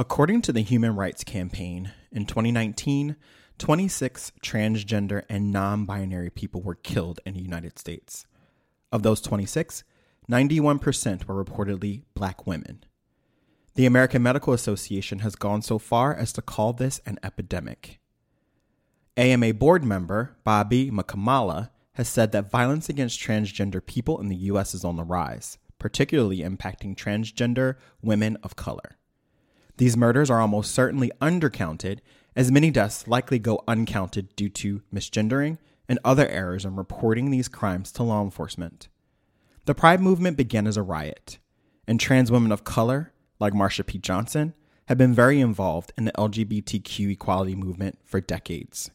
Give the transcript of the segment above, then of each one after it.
According to the Human Rights Campaign, in 2019, 26 transgender and non binary people were killed in the United States. Of those 26, 91% were reportedly black women. The American Medical Association has gone so far as to call this an epidemic. AMA board member Bobby Mukkamala has said that violence against transgender people in the U.S. is on the rise, particularly impacting transgender women of color. These murders are almost certainly undercounted, as many deaths likely go uncounted due to misgendering and other errors in reporting these crimes to law enforcement. The Pride movement began as a riot, and trans women of color, like Marsha P. Johnson, have been very involved in the LGBTQ equality movement for decades.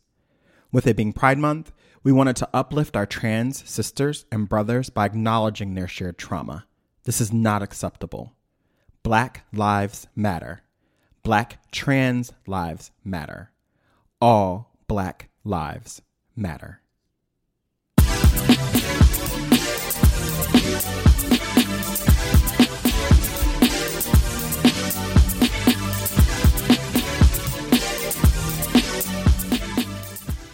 With it being Pride Month, we wanted to uplift our trans sisters and brothers by acknowledging their shared trauma. This is not acceptable. Black Lives Matter. Black trans lives matter. All black lives matter.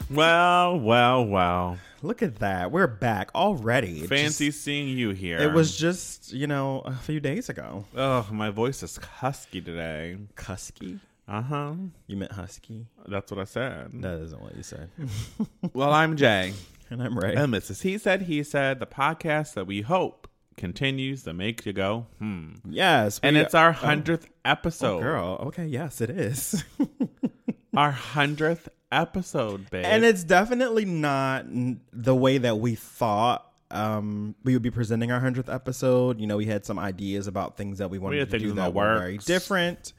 Well, well, well. Look at that. We're back already. Fancy just- seeing you here. it was just, you know, a few days ago. Oh, my voice is husky today. Husky? Uh huh. You meant husky? That's what I said. That isn't what you said. Well, I'm Jay. and I'm right. And this is He Said, He Said, the podcast that we hope continues to make you go, hmm. yes. And it's our oh, 100th episode. oh, girl. Okay, yes, it is. Our 100th episode, babe. and it's definitely not the way that we thought um, we would be presenting our 100th episode. You know, we had some ideas about things that we wanted had to do that were very different.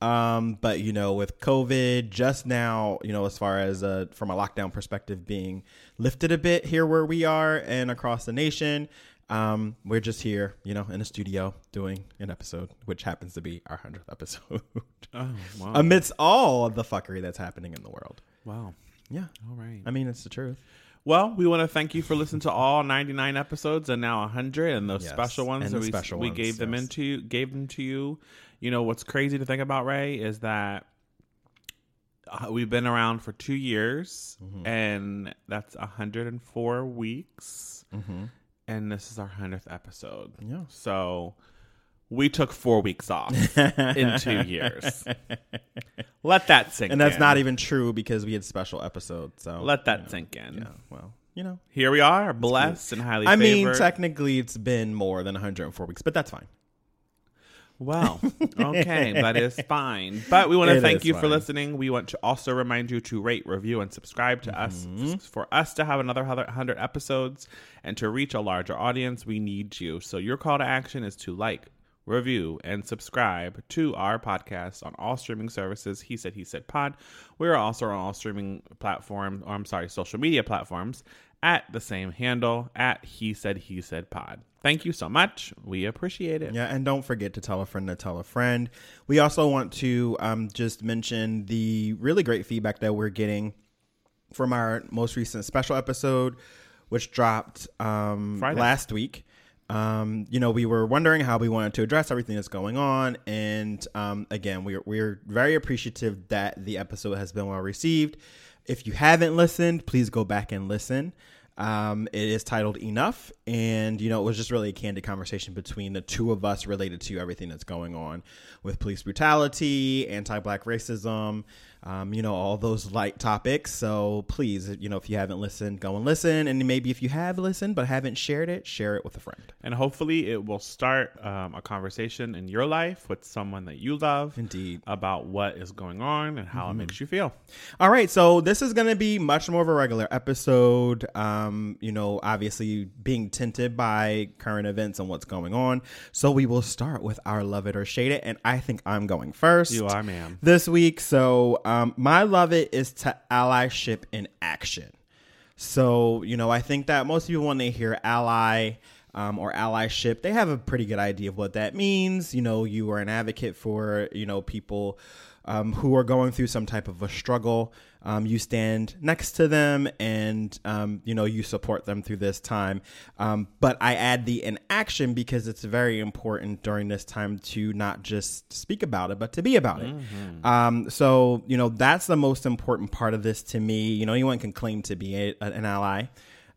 Um, but you know, with COVID just now, you know, as far as uh, from a lockdown perspective being lifted a bit here where we are and across the nation, um, we're just here, you know, in a studio doing an episode, which happens to be our 100th episode oh, wow. amidst all of the fuckery that's happening in the world. Wow. Yeah. All right. I mean, it's the truth. Well, we want to thank you for listening to all 99 episodes and now 100 and those Yes, special ones and that we, special we ones, gave them yes. into gave them to you. You know what's crazy to think about Ray is that uh, we've been around for 2 years Mm-hmm. and that's 104 weeks Mm-hmm. and this is our 100th episode. Yeah. So we took 4 weeks off in 2 years. Let that sink in. And that's in. not even true because we had special episodes. So Let that you know, sink in. Yeah. Well, you know. Here we are, blessed and highly I mean, technically, it's been more than 104 weeks, but that's fine. Well, okay, that is fine. But we want to thank you for listening. We want to also remind you to rate, review, and subscribe to Mm-hmm. us. For us to have another 100 episodes and to reach a larger audience, we need you. So your call to action is to like, review, and subscribe to our podcast on all streaming services. He said, he said pod. We are also on all streaming platforms, or I'm sorry, social media platforms at the same handle at he said, he said pod. Thank you so much. We appreciate it. Yeah, and don't forget to tell a friend to tell a friend. We also want to um, just mention the really great feedback that we're getting from our most recent special episode, which dropped um, last week. Um, you know, we were wondering how we wanted to address everything that's going on, and um, again, we're we're very appreciative that the episode has been well received. If you haven't listened, please go back and listen. Um, it is titled Enough, and you know, it was just really a candid conversation between the two of us related to everything that's going on with police brutality, anti-black racism, um, you know, all those light topics. So please, you know, if you haven't listened, go and listen, and maybe if you have listened but haven't shared it, share it with a friend. And hopefully, it will start um, a conversation in your life with someone that you love Indeed. about what is going on and how it makes you feel. All right, so this is going to be much more of a regular episode. Um, you know, obviously being tinted by current events and what's going on. So we will start with our love it or shade it, and I think I'm going first. You are, ma'am. this week. So um, my love it is to allyship in action. So you know, I think that most people when they hear ally, um, or allyship, they have a pretty good idea of what that means. You know, you are an advocate for you know people um, who are going through some type of a struggle. Um, you stand next to them and um, you know you support them through this time. Um, but I add the in action because it's very important during this time to not just speak about it, but to be about it. Um, so you know that's the most important part of this to me. You know, anyone can claim to be a, an ally.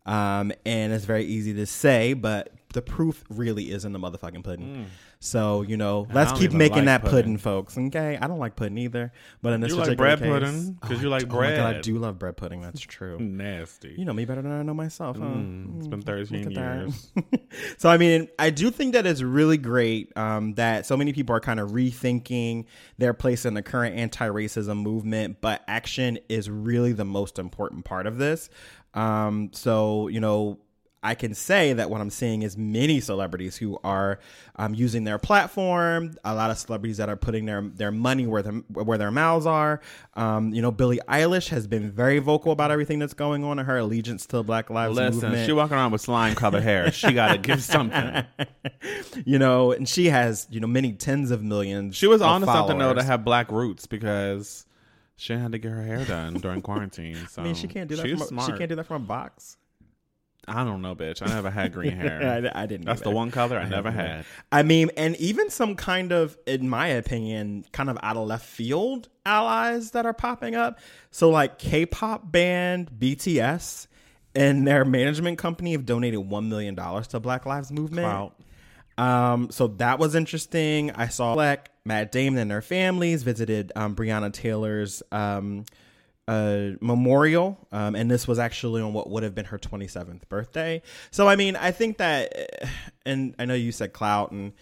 Um, and it's very easy to say, but the proof really is in the motherfucking pudding. So you know, let's keep making like that pudding. pudding. folks. Okay, I don't like pudding either, but in this You like bread case, pudding? 'Cause Oh, you I like do- oh my God, I do love bread pudding. That's true. Nasty. You know me better than I know myself. Huh? Mm, it's been Look 13 years. so I mean, I do think that it's really great um, that so many people are kind of rethinking their place in the current anti-racism movement, but action is really the most important part of this. Um, so you know. I can say that what I'm seeing is many celebrities who are um, using their platform. A lot of celebrities that are putting their their money where them where their mouths are. Um, you know, Billie Eilish has been very vocal about everything that's going on and her allegiance to the Black Lives Listen, Movement she walking around with slime colored hair. She got to give something. you know, and she has you know many tens of millions. She was on to something though to have black roots because she had to get her hair done during quarantine. So I mean, she can't do that. She's From a, smart. she can't do that from a box. I don't know, bitch. I never had green hair. I, I didn't. That's the one color I I never had. I mean, and even some kind of, in my opinion, kind of out of left field allies that are popping up. So, like K-pop band BTS and their management company have donated one million dollars to Black Lives Movement. Clout. Um, so that was interesting. I saw Fleck, Matt Damon and their families visited um, Breonna Taylor's um, uh, memorial, um, and this was actually on what would have been her 27th birthday. So I mean, I think that, and I know you said clout, and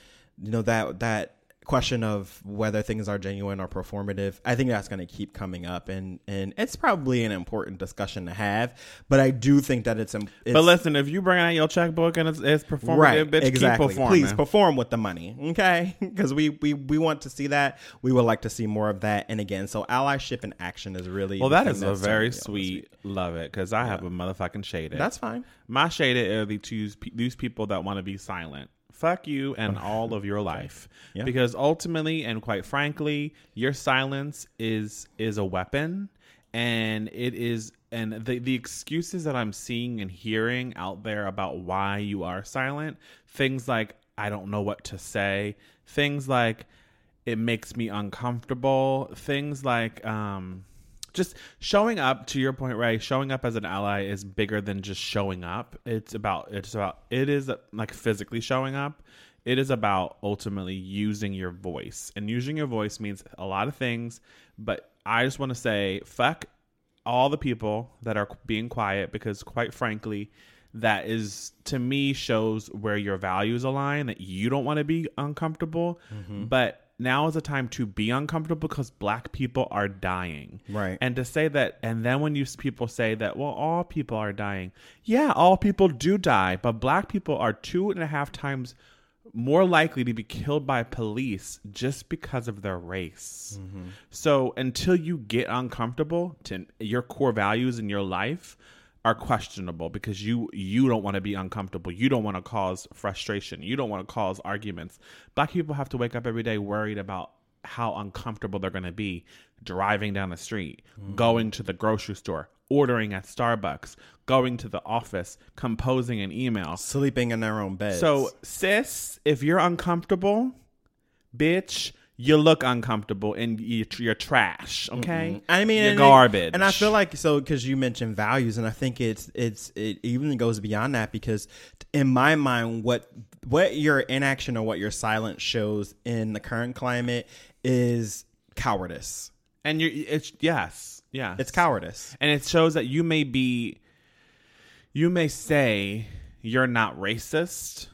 you know that that question of whether things are genuine or performative. I think that's going to keep coming up, and and it's probably an important discussion to have. But I do think that it's, it's But listen, if you bring out your checkbook and it's, it's performative, right bitch, exactly please perform with the money okay because we, we we want to see that we would like to see more of that and again so allyship and action is really well, that is a very turning me on this sweet. Love it because I have a motherfucking shaded. that's fine My shaded are the two these people that want to be silent. Fuck you and all of your life. Yeah. Because ultimately and quite frankly, your silence is is a weapon and it is and the the excuses that I'm seeing and hearing out there about why you are silent, things like I don't know what to say, things like it makes me uncomfortable, things like um just showing up to your point ray showing up as an ally is bigger than just showing up. It's about it's about it is like physically showing up. It is about ultimately using your voice. And using your voice means a lot of things but i just want to say fuck all the people that are being quiet because quite frankly that is to me shows where your values align that you don't want to be uncomfortable. Mm-hmm. But now is a time to be uncomfortable because black people are dying Right. and to say that and then when you people say that well all people are dying yeah all people do die but black people are two and a half times more likely to be killed by police just because of their race. Mm-hmm. So until you get uncomfortable, to your core values in your life are questionable because you you don't want to be uncomfortable. You don't want to cause frustration. You don't want to cause arguments. Black people have to wake up every day worried about how uncomfortable they're going to be driving down the street, mm. going to the grocery store, ordering at Starbucks, going to the office, composing an email. sleeping in their own bed. So, sis, if you're uncomfortable, bitch, you look uncomfortable and you, you're trash. Okay, I mean, you're and it- garbage. and I feel like so because you mentioned values, and I think it's it's it even goes beyond that because in my mind, what what your inaction or what your silence shows in the current climate is cowardice. and you're it's yes, yeah, It's cowardice. and it shows that you may be, you may say you're not racist,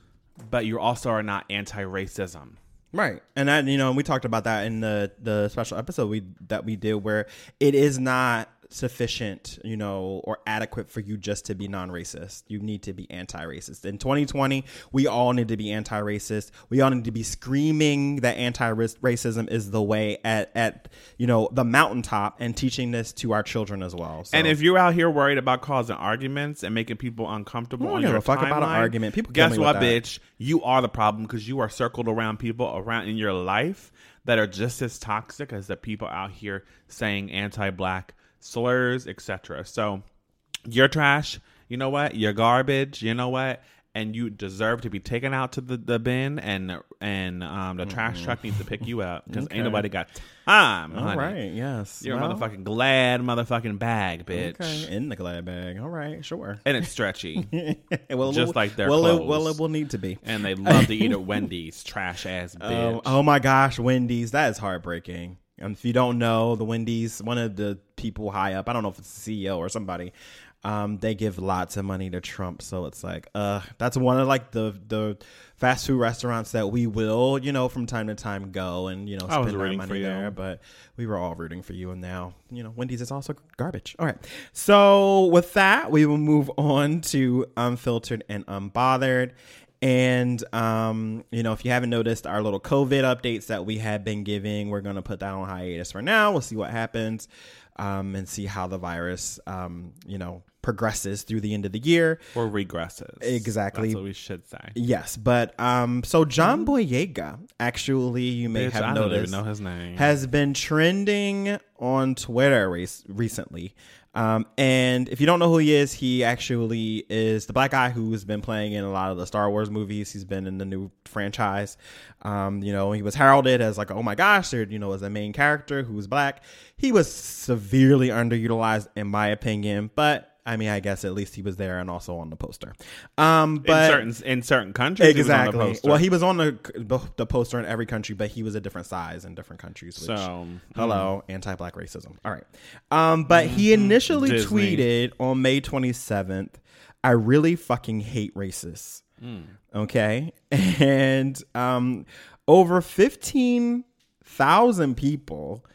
but you also are not anti-racism. Right. And that you know, we talked about that in the the special episode we that we did where it is not sufficient, you know, or adequate for you just to be non-racist. You need to be anti-racist. In 2020, we all need to be anti-racist. We all need to be screaming that anti-racism is the way at at you know the mountaintop and teaching this to our children as well. So, And if you're out here worried about causing arguments and making people uncomfortable on your a fuck about an argument. People guess what, bitch? You are the problem because you are circled around people around in your life that are just as toxic as the people out here saying anti-black slurs, etc. So you're trash. You know what? You're garbage. You know what? And you deserve to be taken out to the, the bin, and and um, the trash truck needs to pick you up because Okay. ain't nobody got time. all honey. right, yes, You're Well, a motherfucking glad motherfucking bag, bitch. Okay, in the glad bag. All right, sure. And it's stretchy. well, Just it- like their well, it, clothes. well, it will need to be. and they love to eat at Wendy's, trash ass bitch. Um, oh my gosh, Wendy's. That is heartbreaking. And if you don't know, the Wendy's, one of the people high up, I don't know if it's the CEO or somebody, um, they give lots of money to Trump. So it's like, uh, that's one of like the the fast food restaurants that we will, you know, from time to time go and you know spend our money there. But we were all rooting for you, and now you know Wendy's is also garbage. All right. So with that, we will move on to unfiltered and unbothered. And um, you know, if you haven't noticed our little COVID updates that we have been giving, we're gonna put that on hiatus for now. We'll see what happens, um, and see how the virus, um, you know, progresses through the end of the year. or regresses. Exactly. That's what we should say. Yes, but um, so John Boyega, actually, you may Bitch, have I don't even noticed, know his name. has been trending on Twitter re- recently. Um, and if you don't know who he is, he actually is the black guy who's been playing in a lot of the Star Wars movies. He's been in the new franchise. Um, you know, he was heralded as like, oh my gosh, there, you know, as a main character who was black. He was severely underutilized, in my opinion, but. I mean, I guess at least he was there and also on the poster. Um, but in certain in certain countries, he was on the exactly. poster. well, he was on the the poster in every country, but he was a different size in different countries. Which, So, hello, anti-black racism. All right, um, but he initially Mm-hmm. Disney. tweeted on May 27th, "I really fucking hate racists." Mm. Okay, and um, over 15,000 people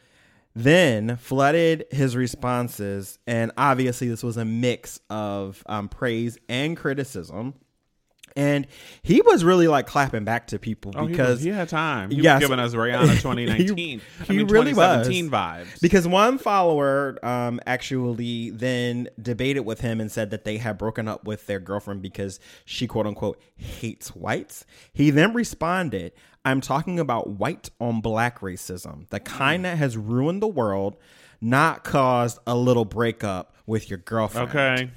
then flooded his responses and obviously this was a mix of um, praise and criticism and he was really like clapping back to people Oh, because he, was, he had time. He Yes. was giving us Rihanna 2019. He- I mean, really was. 2017 vibes. because one follower um, actually then debated with him and said that they had broken up with their girlfriend because she quote unquote hates whites. He then responded, I'm talking about white on black racism, the kind that has ruined the world, not caused a little breakup with your girlfriend. okay,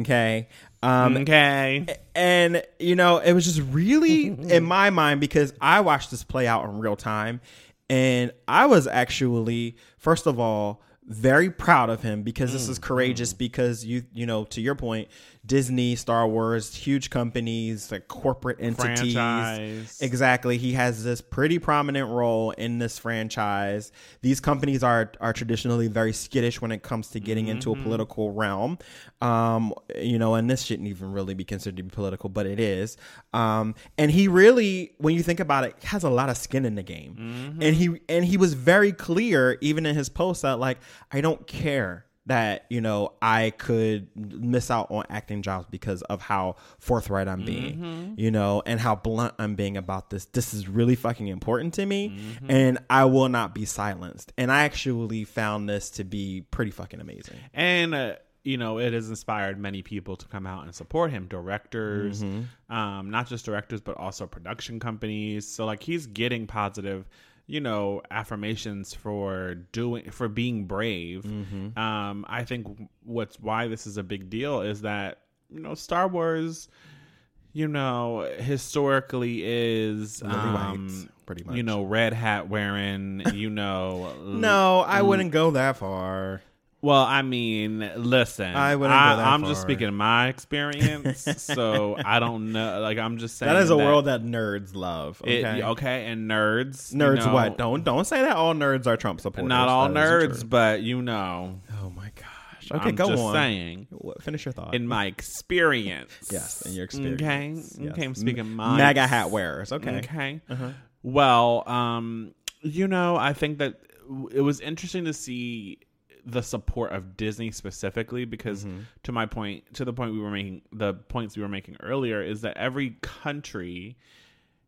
Okay. Um, okay. and you know it was just really in my mind because i watched this play out in real time and i was actually first of all very proud of him because this is courageous because you you know to your point disney star wars huge companies like corporate entities. Franchise. exactly. He has this pretty prominent role in this franchise. These companies are are traditionally very skittish when it comes to getting into a political realm. Um you know and this shouldn't even really be considered to be political but it is. Um and he really when you think about it has a lot of skin in the game. And he and he was very clear even in his post that like i don't care that you know I could miss out on acting jobs because of how forthright I'm being, you know, and how blunt I'm being about this. This is really fucking important to me, and I will not be silenced. And I actually found this to be pretty fucking amazing. and uh, you know it has inspired many people to come out and support him directors Mm-hmm. um not just directors but also production companies so like he's getting positive you know affirmations for doing for being brave Mm-hmm. um i think what's why this is a big deal is that you know star wars you know historically is um, pretty much. you know red hat wearing you know No, I wouldn't go that far. Well, I mean, listen, I wouldn't go that I'm just far. speaking my experience, so I don't know. Like, I'm just saying That is a world that nerds love. It, Okay, okay. and nerds, you nerds. know, what? Don't don't say that all nerds are Trump supporters. Not all That isn't nerds, true. but you know, Oh my gosh. Okay, I'm go just on. saying. What- Finish your thought. In my experience, Yes, in your experience. Okay, Yes. okay. I'm speaking my MAGA hat wearers. Okay. Okay. Uh-huh. Well, um, you know, I think that it was interesting to see the support of Disney specifically because Mm-hmm. to my point to the point we were making the points we were making earlier is that every country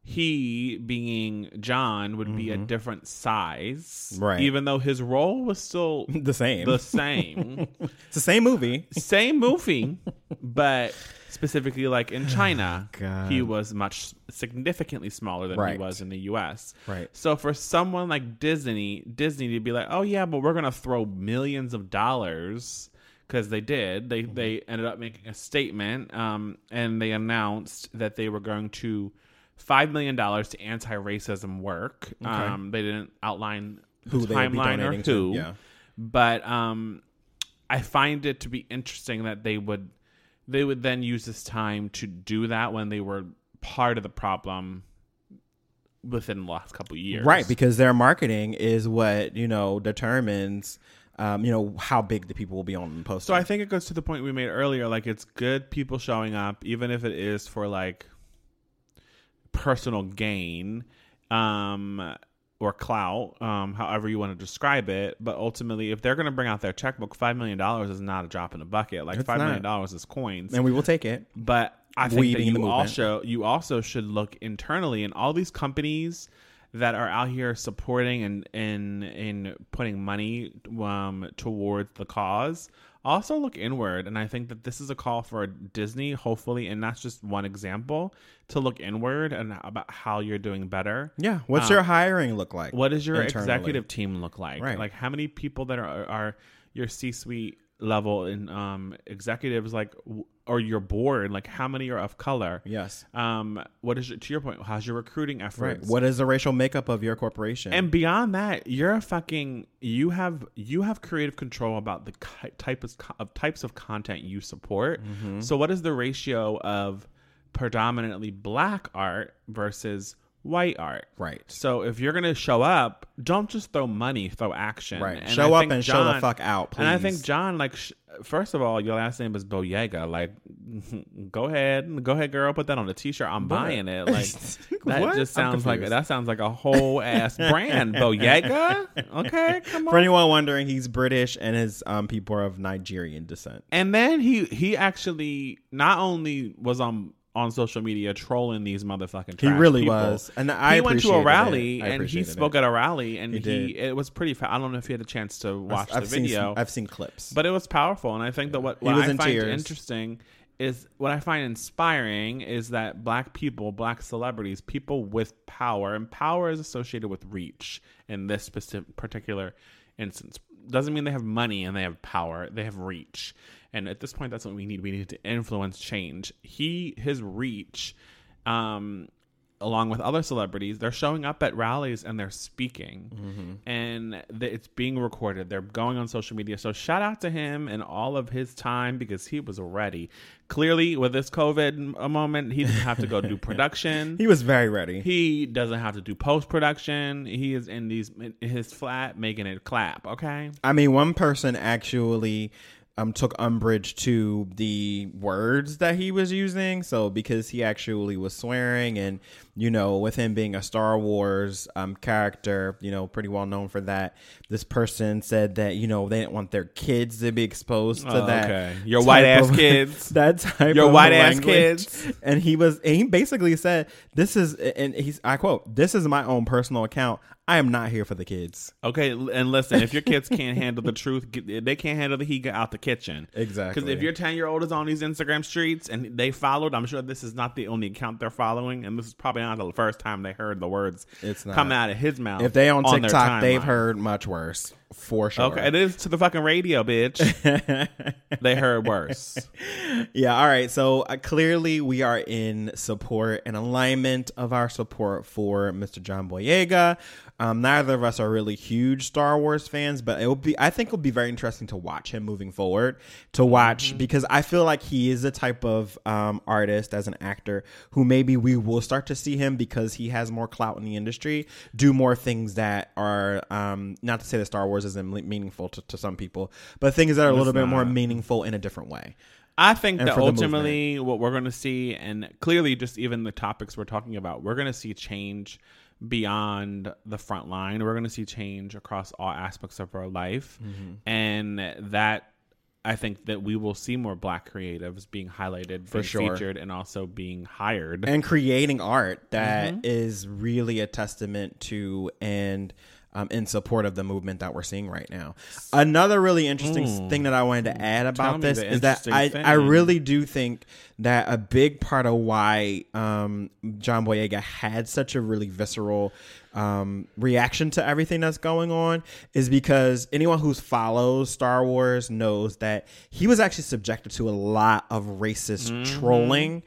he being John would be a different size Mm-hmm. Right. even though his role was still the same. the same it's the same movie. same movie but specifically like in China God. he was much significantly smaller than he was in the US Right. so for someone like Disney, Disney to be like, "Oh yeah, but we're gonna throw millions of dollars," because they did. They Mm-hmm. they ended up making a statement, um, and they announced that they were going to five million dollars to anti-racism work. Um, they didn't outline the Who they would be timeline or donating to, yeah. but um, I find it to be interesting that they would they would then use this time to do that when they were part of the problem within the last couple of years. Right, because their marketing is what, you know, determines um, you know, how big the people will be on the poster. So I think it goes to the point we made earlier. Like it's good people showing up, even if it is for like personal gain, um, or clout, um, however you want to describe it. But ultimately, if they're going to bring out their checkbook, five million dollars is not a drop in the bucket. Like It's five million not. dollars is coins. and we will take it. But I think that you also you also should look internally and all these companies that are out here supporting and and and putting money um, towards the cause also look inward and i think that this is a call for disney hopefully and that's just one example to look inward and about how you're doing better Yeah. What's Um, your hiring look like? what does your internally? executive team look like? Right. Like how many people that are are your C-suite level and um executives like w- or your board like how many are of color? Yes. Um what is your, to your point how's your recruiting Right. efforts? What is the racial makeup of your corporation? and beyond that, you're a fucking you have you have creative control about the type of, of types of content you support. Mm-hmm. So what is the ratio of predominantly black art versus white art? right. So if you're gonna show up, don't just throw money, throw action. Right. And show I up and show the fuck out, please. And I think John, like, sh- first of all, your last name is Boyega. Like, go ahead, go ahead, girl, put that on a t-shirt. I'm buying it. Like, that just sounds like that sounds like a whole ass brand. Boyega. Okay, come on. For anyone wondering, he's British and his um, people are of Nigerian descent. And then he he actually not only was on on social media trolling these motherfucking He really people, was, and I he went to a rally it. And he spoke it. at a rally and he, did. it was pretty. Fa- I don't know if you had a chance to watch I've the seen video, some- I've seen clips. but it was powerful. And I think that what, what was I in find tears. interesting is what I find inspiring is that black people, black celebrities, people with power, and power is associated with reach in this specific particular instance. Doesn't mean they have money and they have power. They have reach. And at this point, that's what we need. We need to influence change. He, his reach, um, along with other celebrities, they're showing up at rallies and they're speaking, and th- it's being recorded. They're going on social media. So shout out to him and all of his time because he was ready. Clearly, with this COVID m- a moment, he didn't have to go do production. he was very ready. He doesn't have to do post production. He is in these in his flat making it clap. Okay. I mean, one person actually um, took umbrage to the words that he was using. So because he actually was swearing, and you know, with him being a Star Wars um, character, you know, pretty well known for that. This person said that you know they didn't want their kids to be exposed to Oh, that. okay. Your white-ass of- kids. That type Your of white-ass kids. And he was, and he basically said, "This is," and he's, I quote, "This is my own personal account. I am not here for the kids." Okay, and listen, if your kids can't handle the truth, they can't handle the heat, out the kitchen. Exactly. Because if your 10 year old is on these Instagram streets and they followed, I'm sure this is not the only account they're following. And this is probably not the first time they heard the words It's not. coming out of his mouth. If they on, their TikTok, they've heard much worse for sure. Okay, it is to the fucking radio, bitch. they heard worse. yeah. All right. So uh, clearly, we are in support and alignment of our support for Mr. John Boyega. Um, neither of us are really huge Star Wars fans, but it will be. I think it will be very interesting to watch him moving forward. To watch because I feel like he is the type of um, artist as an actor who maybe we will start to see him because he has more clout in the industry, do more things that are um, not to say that Star Wars isn't meaningful to, to some people, but things that are a little bit more meaningful in a different way. I think And that ultimately what we're going to see, and clearly just even the topics we're talking about, we're going to see change beyond the front line. We're going to see change across all aspects of our life. And that I think that we will see more black creatives being highlighted, For being sure. featured, and also being hired. and creating art that Mm-hmm. is really a testament to and um, in support of the movement that we're seeing right now. Another really interesting s- thing that I wanted to add about this is that I, thing. I really do think that a big part of why um, John Boyega had such a really visceral um, reaction to everything that's going on is because anyone who follows Star Wars knows that he was actually subjected to a lot of racist Mm-hmm. trolling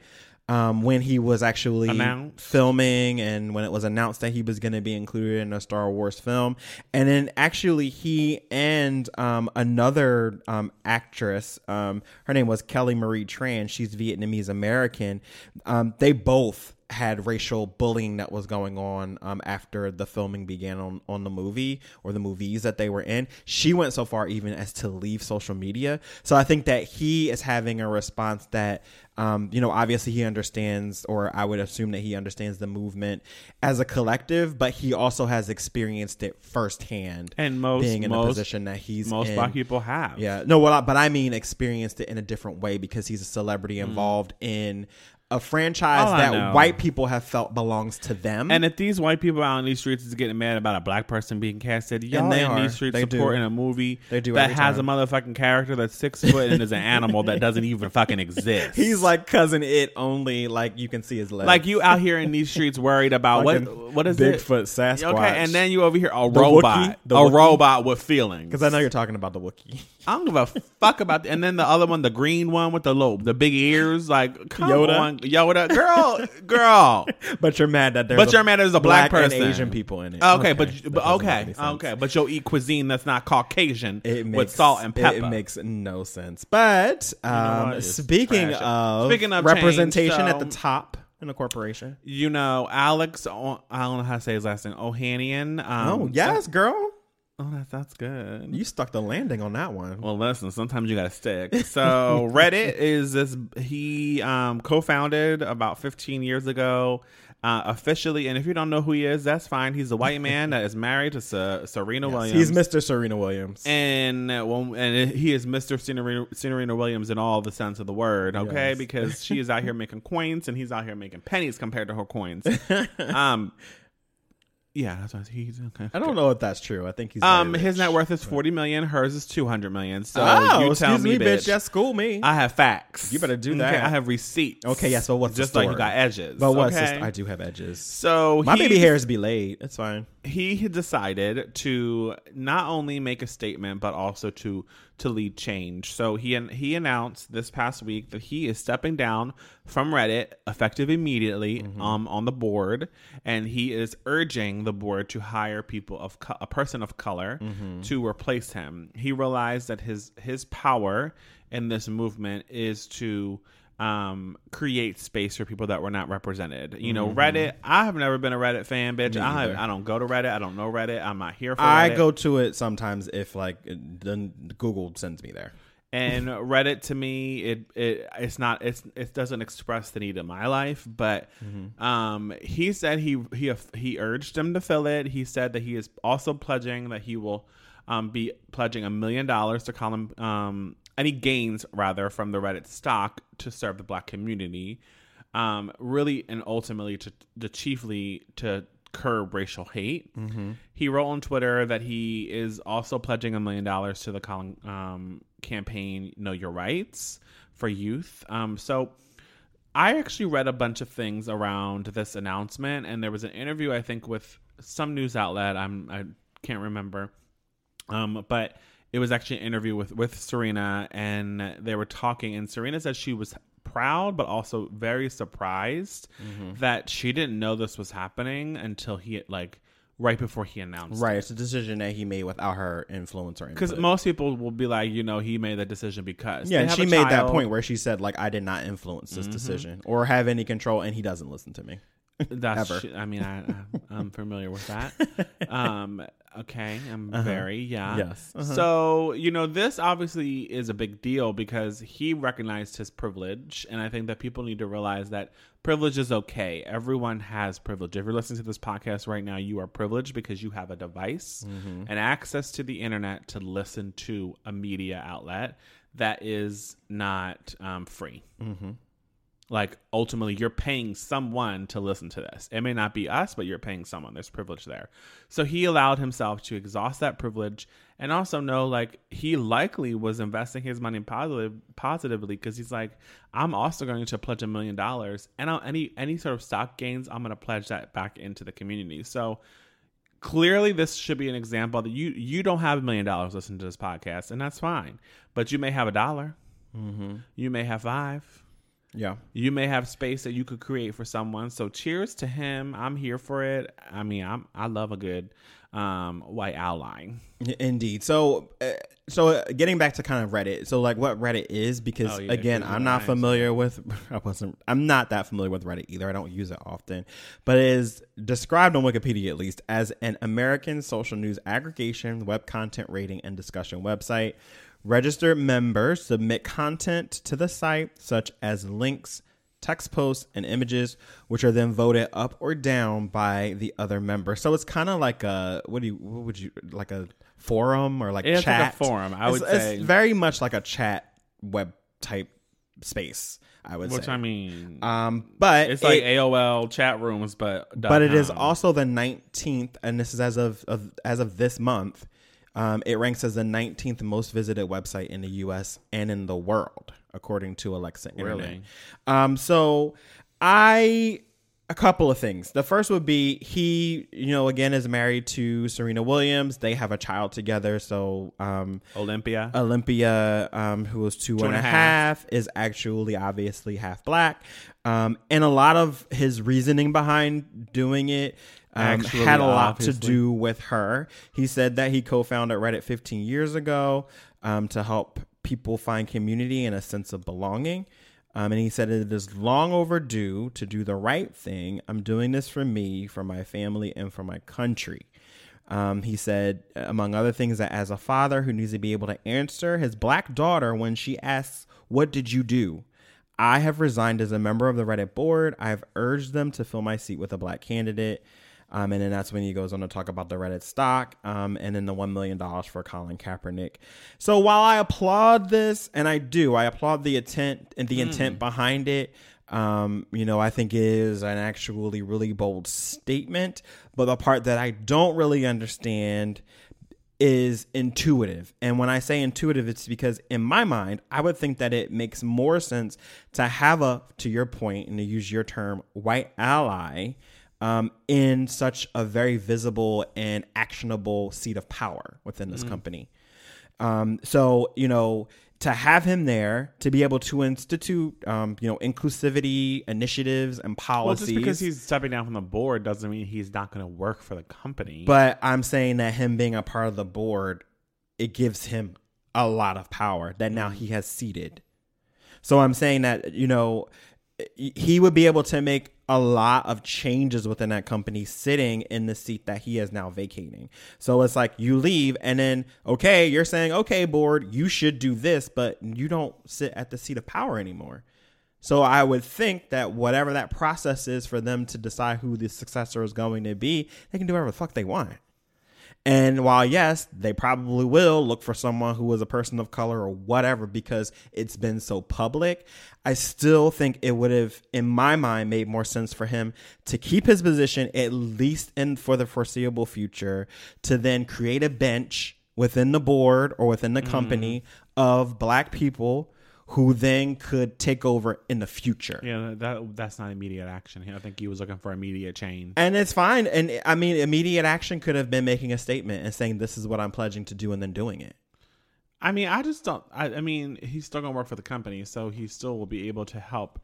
um, when he was actually Announced. filming and when it was announced that he was going to be included in a Star Wars film. And then actually, he and um, another um, actress, um, her name was Kelly Marie Tran, she's Vietnamese American, um, they both had racial bullying that was going on um, after the filming began on, on the movie or the movies that they were in. She went so far even as to leave social media. So I think that he is having a response that, um, you know, obviously he understands, or I would assume that he understands the movement as a collective, but he also has experienced it firsthand. And most- being in the most- position that he's Most in. black people have. Yeah, no, well, I- but I mean experienced it in a different way because he's a celebrity Mm. involved in a franchise Oh, that white people have felt belongs to them. And if these white people out in these streets is getting mad about a black person being casted, y'all they in these streets They do. supporting a movie They do that has time. a motherfucking character that's six foot and is an animal that doesn't even fucking exist. he's like cousin it only like you can see his legs. like you out here in these streets worried about what what is it? Bigfoot Sasquatch. Okay, and then you over here a The robot, a Wookiee? robot with feelings. because I know you're talking about the Wookiee. I don't give a fuck about. The, and then the other one, the green one with the little, the big ears, like come Yoda? on, Yoda, girl, girl. but you're mad that there's But you're mad there's a black, and person, Asian people in it. Okay, but but okay, okay, but you'll eat cuisine that's not Caucasian It makes, with salt and pepper. It, it makes no sense. But um, what? It's speaking trash. of Speaking of representation change, at the top in a corporation. you know, Alex. i don't know how to say his last name. Ohanian. Um, oh yes, girl, Oh, that's that's good. you stuck the landing on that one. Well, listen, sometimes you gotta stick. So Reddit is this he um co-founded about 15 years ago. Uh, officially, and if you don't know who he is, that's fine. He's a white man that is married to Ser- Serena Williams. He's Mr. Serena Williams. and well, and he is Mr. Serena, Serena Williams in all the sense of the word, okay? Yes. Because she is out here making coins, and he's out here making pennies compared to her coins. um, yeah, that's what he's okay. I don't know if that's true. I think he's Um, very his net worth is forty million. Hers is two hundred million. So Oh, you tell excuse me, bitch. Yes, school me. I have facts. You better do Okay, that. I have receipts. Okay, yeah, so what's the just like you story? got edges? but what? okay? sister? I do have edges. So My he- baby hairs be laid. It's fine. He had decided to not only make a statement but also to to lead change. So he he announced this past week that he is stepping down from Reddit effective immediately Mm-hmm. um on the board and he is urging the board to hire people of co- a person of color Mm-hmm. to replace him. He realized that his his power in this movement is to um create space for people that were not represented. You know, Reddit, I have never been a Reddit fan, bitch. Mm-hmm. I have. I don't go to Reddit. I don't know Reddit. I'm not here for I Reddit. go to it sometimes if like then Google sends me there. and Reddit to me it it it's not it's it doesn't express the need in my life but Mm-hmm. um he said he he he urged him to fill it he said that he is also pledging that he will um be pledging a million dollars to Colin um any gains rather from the Reddit stock to serve the black community um really and ultimately to the chiefly to curb racial hate. He wrote on Twitter that he is also pledging a million dollars to the Colin um, campaign Know Your Rights for youth. Um, so I actually read a bunch of things around this announcement, and there was an interview I think with some news outlet. I'm I can't remember, um, but it was actually an interview with with Serena, and they were talking, and Serena said she was proud but also very surprised mm-hmm. that she didn't know this was happening until he like right before he announced Right, it's a decision that he made without her influence or because most people will be like you know he made the decision because yeah, and she made that point where she said like I did not influence this mm-hmm. decision or have any control, and he doesn't listen to me. That's. Ever. sh- I mean, I, I I'm familiar with that. Um. Okay. I'm very yeah. Yes. Uh-huh. So you know, this obviously is a big deal because he recognized his privilege, and I think that people need to realize that privilege is okay. Everyone has privilege. If you're listening to this podcast right now, you are privileged because you have a device Mm-hmm. and access to the internet to listen to a media outlet that is not um, free Mm-hmm. Like ultimately you're paying someone to listen to this. It may not be us, but you're paying someone. There's privilege there. So he allowed himself to exhaust that privilege and also know like he likely was investing his money positive positively because he's like, I'm also going to pledge a million dollars and I'll, any any sort of stock gains, I'm going to pledge that back into the community. So clearly this should be an example that you you don't have a million dollars listening to this podcast and that's fine but you may have a dollar Mm-hmm. you may have five Yeah. you may have space that you could create for someone. So cheers to him. I'm here for it. I mean, I'm I love a good um white outline. Indeed. So, uh, so uh, getting back to kind of Reddit. So, like, what Reddit is, because Oh, yeah, again, I'm not familiar with. I wasn't. I'm not that familiar with Reddit either. I don't use it often, but it is described on Wikipedia at least as an American social news aggregation, web content rating, and discussion website. Registered members submit content to the site, such as links, text posts, and images, which are then voted up or down by the other members. So it's kind of like a what do you what would you like a forum or like It's like a chat forum, I would it's say. It's very much like a chat web type space. I would Which say. I mean, um, but it's like it- AOL chat rooms, but but it is also the 19th and this is as of, of as of this month um, it ranks as the 19th most visited website in the us and in the world according to alexa internet Really? um, so i a couple of things the first would be he you know again is married to serena williams they have a child together so um, Olympia. Olympia, um, who was two and a half, is actually obviously half black. Um, and a lot of his reasoning behind doing it um, had a lot obviously. to do with her. He said that he co founded Reddit 15 years ago um, to help people find community and a sense of belonging. Um, and he said it is long overdue to do the right thing. I'm doing this for me, for my family, and for my country. Um, he said, among other things, that as a father who needs to be able to answer his black daughter when she asks, What did you do? I have resigned as a member of the Reddit board. I have urged them to fill my seat with a black candidate. Um, and then that's when he goes on to talk about the Reddit stock um, and then the $1 million for Colin Kaepernick. So while I applaud this, and I do, I applaud the intent and the intent behind it. Um, you know, I think it is an actually really bold statement. But the part that I don't really understand is intuitive. And when I say intuitive, it's because in my mind, I would think that it makes more sense to have a, to your point, and to use your term, white ally um, in such a very visible and actionable seat of power within this company. Um, so, you know, to have him there to be able to institute, um, you know, inclusivity initiatives and well, policies. just because he's stepping down from the board doesn't mean he's not going to work for the company. But I'm saying that him being a part of the board, it gives him a lot of power that now he has seated. So I'm saying that, you know, he would be able to make a lot of changes within that company sitting in the seat that he is now vacating. So it's like you leave and then, okay, you're saying, okay, board, you should do this, but you don't sit at the seat of power anymore. So I would think that whatever that process is for them to decide who the successor is going to be, they can do whatever the fuck they want. And while yes, they probably will look for someone who is a person of color or whatever because it's been so public, I still think it would have, in my mind, made more sense for him to keep his position at least in for the foreseeable future, to then create a bench within the board or within the mm-hmm. company of black people who then could take over in the future. yeah, that that's not immediate action. I think he was looking for immediate change. And it's fine. And I mean, immediate action could have been making a statement and saying, this is what I'm pledging to do, and then doing it. I mean, I just don't. I, I mean, he's still gonna work for the company, so he still will be able to help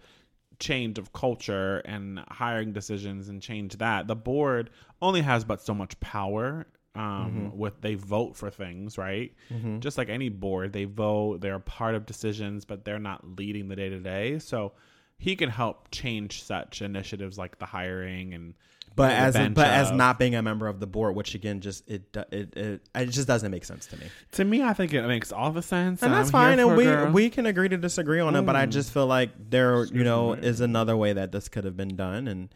change of culture and hiring decisions and change that. The board only has but so much power. Um, with they vote for things, right? Just like any board, they vote. They're a part of decisions, but they're not leading the day to day. So he can help change such initiatives like the hiring and but as bench but as not being a member of the board, which again just it it it, it just doesn't make sense to me. to me, I think it makes all the sense, And that's fine, and we girl. we can agree to disagree on it. But I Mm. just feel like there you know is another way that this could have been done, and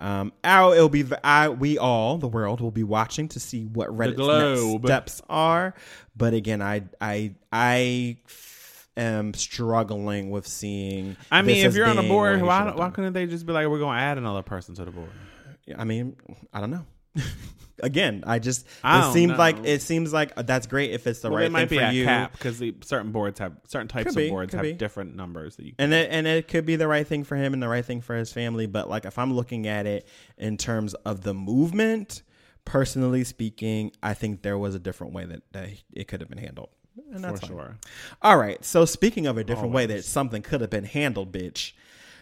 um, our, it'll be I we all the world will be watching to see what Reddit's next steps are. But again, I I I am struggling with seeing. I mean, if you're on a board, why why couldn't they just be like, we're going to add another person to the board? I mean, I don't know. Again, I just I it seems know. like it seems like that's great if it's the Well, right they might thing be for at you. cap because certain boards have certain types of boards have be. different numbers that you. and it, and it could be the right thing for him and the right thing for his family but like if i'm looking at it in terms of the movement personally speaking i think there was a different way that, that it could have been handled and that's for fine. sure. all right so speaking of a different way that something could have been handled bitch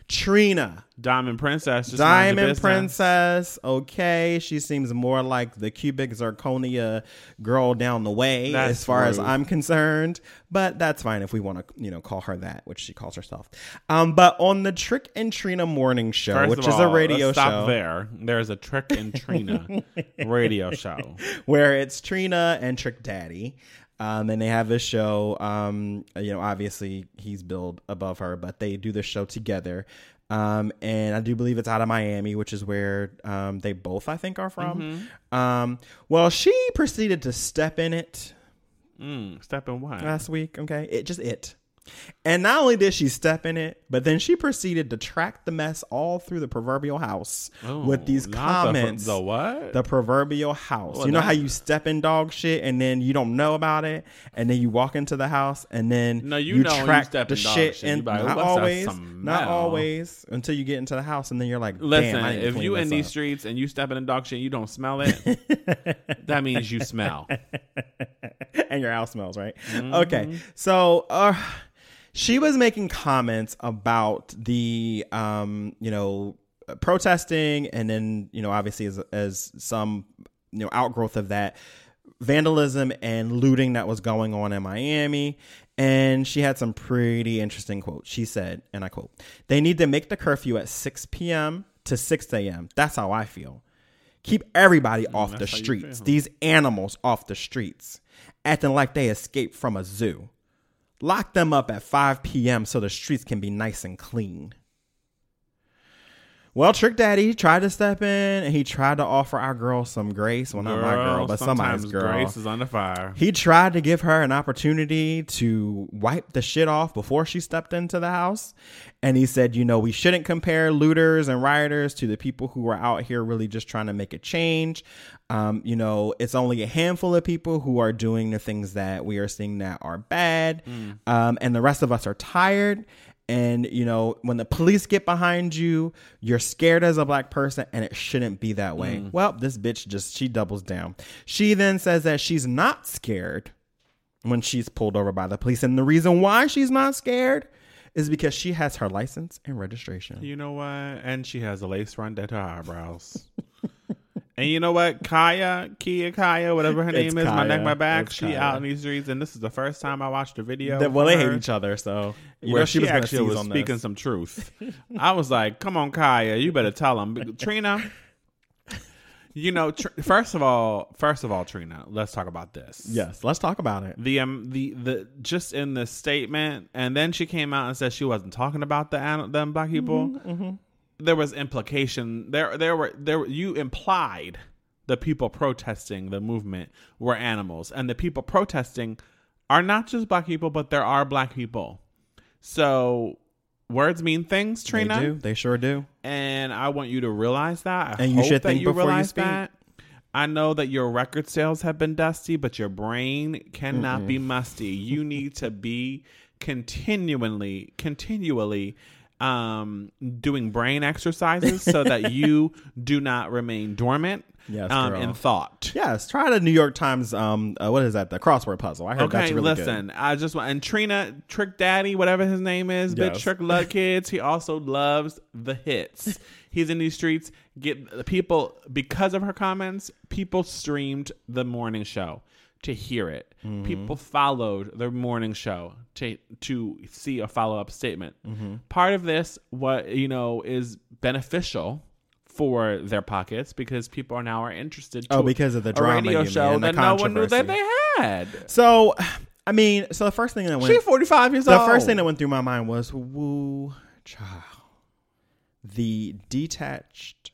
trina Diamond Princess, Diamond. Princess, okay. She seems more like the cubic zirconia girl down the way, That's as far as. I'm concerned. But that's fine if we want to, you know, call her that, which she calls herself. Um, but on the Trick and Trina morning show, First which is a radio show there. There's a Trick and Trina radio show. where it's Trina and Trick Daddy. Um, and they have this show. Um, you know, obviously he's billed above her, but they do this show together. Um, and I do believe it's out of Miami, which is where um, they both, I think, are from. Um, well, she proceeded to step in it Mm, step in what? last week. Okay, it just it. And not only did she step in it, but then she proceeded to track the mess all through the proverbial house with these Oh, Not the- comments. The, what? The proverbial house. Well, you know how you step in dog shit and then you don't know about it, and then you walk into the house and then No, you know you track step the in dog shit shit. And like, not "Ooh, what's that always, not always until you get into the house and then you're like, Listen, Damn, I if you in these up." streets and you step in dog shit and you don't smell it, that means you smell. and your house smells right. Mm-hmm. Okay, so uh, she was making comments about the um, you know protesting, and then you know obviously as as some you know outgrowth of that vandalism and looting that was going on in Miami. And she had some pretty interesting quotes. She said, and I quote, they need to make the curfew at 6 p.m. to 6 a.m. That's how I feel. Keep everybody off the Mm, how you streets. feel. These animals off the streets, acting like they escaped from a zoo. Lock them up at 5 p.m. so the streets can be nice and clean. Well, Trick Daddy tried to step in and he tried to offer our girl some grace. Well, not my girl, but somebody's girl. Grace is under fire. He tried to give her an opportunity to wipe the shit off before she stepped into the house. And he said, you know, we shouldn't compare looters and rioters to the people who are out here really just trying to make a change. Um, you know, it's only a handful of people who are doing the things that we are seeing that are bad. Um, and the rest of us are tired. And, you know, when the police get behind you, you're scared as a black person, and it shouldn't be that way. Well, this bitch just, she doubles down. She then says that she's not scared when she's pulled over by the police. And the reason why she's not scared is because she has her license and registration. You know what? And she has a lace front at her eyebrows. and you know what? Kaya, Kia Kaya, whatever her name It's is, my neck, my back. It's she Kaya. out in these streets, and this is the first time I watched a video. That- well, they hate each other, so you where know, she, was actually was speaking this. some truth. I was like, "Come on, Kaya, you better tell him, Trina." You know, tr- first of all, first of all, Trina, let's talk about this. Yes, let's talk about it. the um the the just in the statement, and then she came out and said she wasn't talking about the them black people. Mm-hmm, There was implication there. There were there. You implied the people protesting the movement were animals, and the people protesting are not just black people, but there are black people. So words mean things, Trina They do. They sure do. and I want you to realize that. I And you should think you before you speak. that. I know that your record sales have been dusty, but your brain cannot be musty. You need to be continually, continually um, doing brain exercises so that you do not remain dormant Yes, um, girl. thought. Yes, try the New York Times. Um, uh, what is that? The crossword puzzle. I heard that's Okay, really listen. I just want and Trina Trick Daddy, whatever his name is, Yes. Trick Love Kids. He also loves the hits. He's in these streets. Get the people because of her comments. People streamed the morning show. to hear it. Mm-hmm. People followed the morning show to to see a follow up statement. Mm-hmm. Part of this, what you know, is beneficial for their pockets because people are now are interested. Oh, to Oh, because of the drama, radio you mean, show the that no one knew that they had. So, I mean, so the first thing that went She's forty five years the old. first thing that went through my mind was woo child. The detached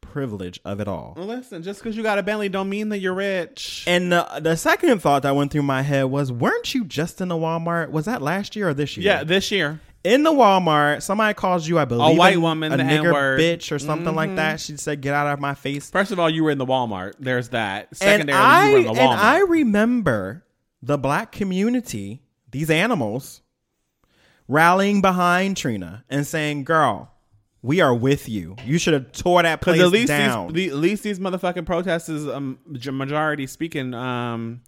privilege of it all. Listen, just because you got a Bentley don't mean that you're rich. And the, the second thought that went through my head was, weren't you just in the Walmart? Was that last year or this year? yeah, this year. In the Walmart, somebody calls you, I believe, a white woman, a the nigger N-word. bitch or something like that. She said, "Get out of my face." First of all, you were in the Walmart. There's that. And Secondarily, I you were in the and I remember the black community, these animals, rallying behind Trina and saying, "Girl, we are with you. You should have tore that place at least down." these, the, at least these motherfucking protesters, um, majority speaking, um,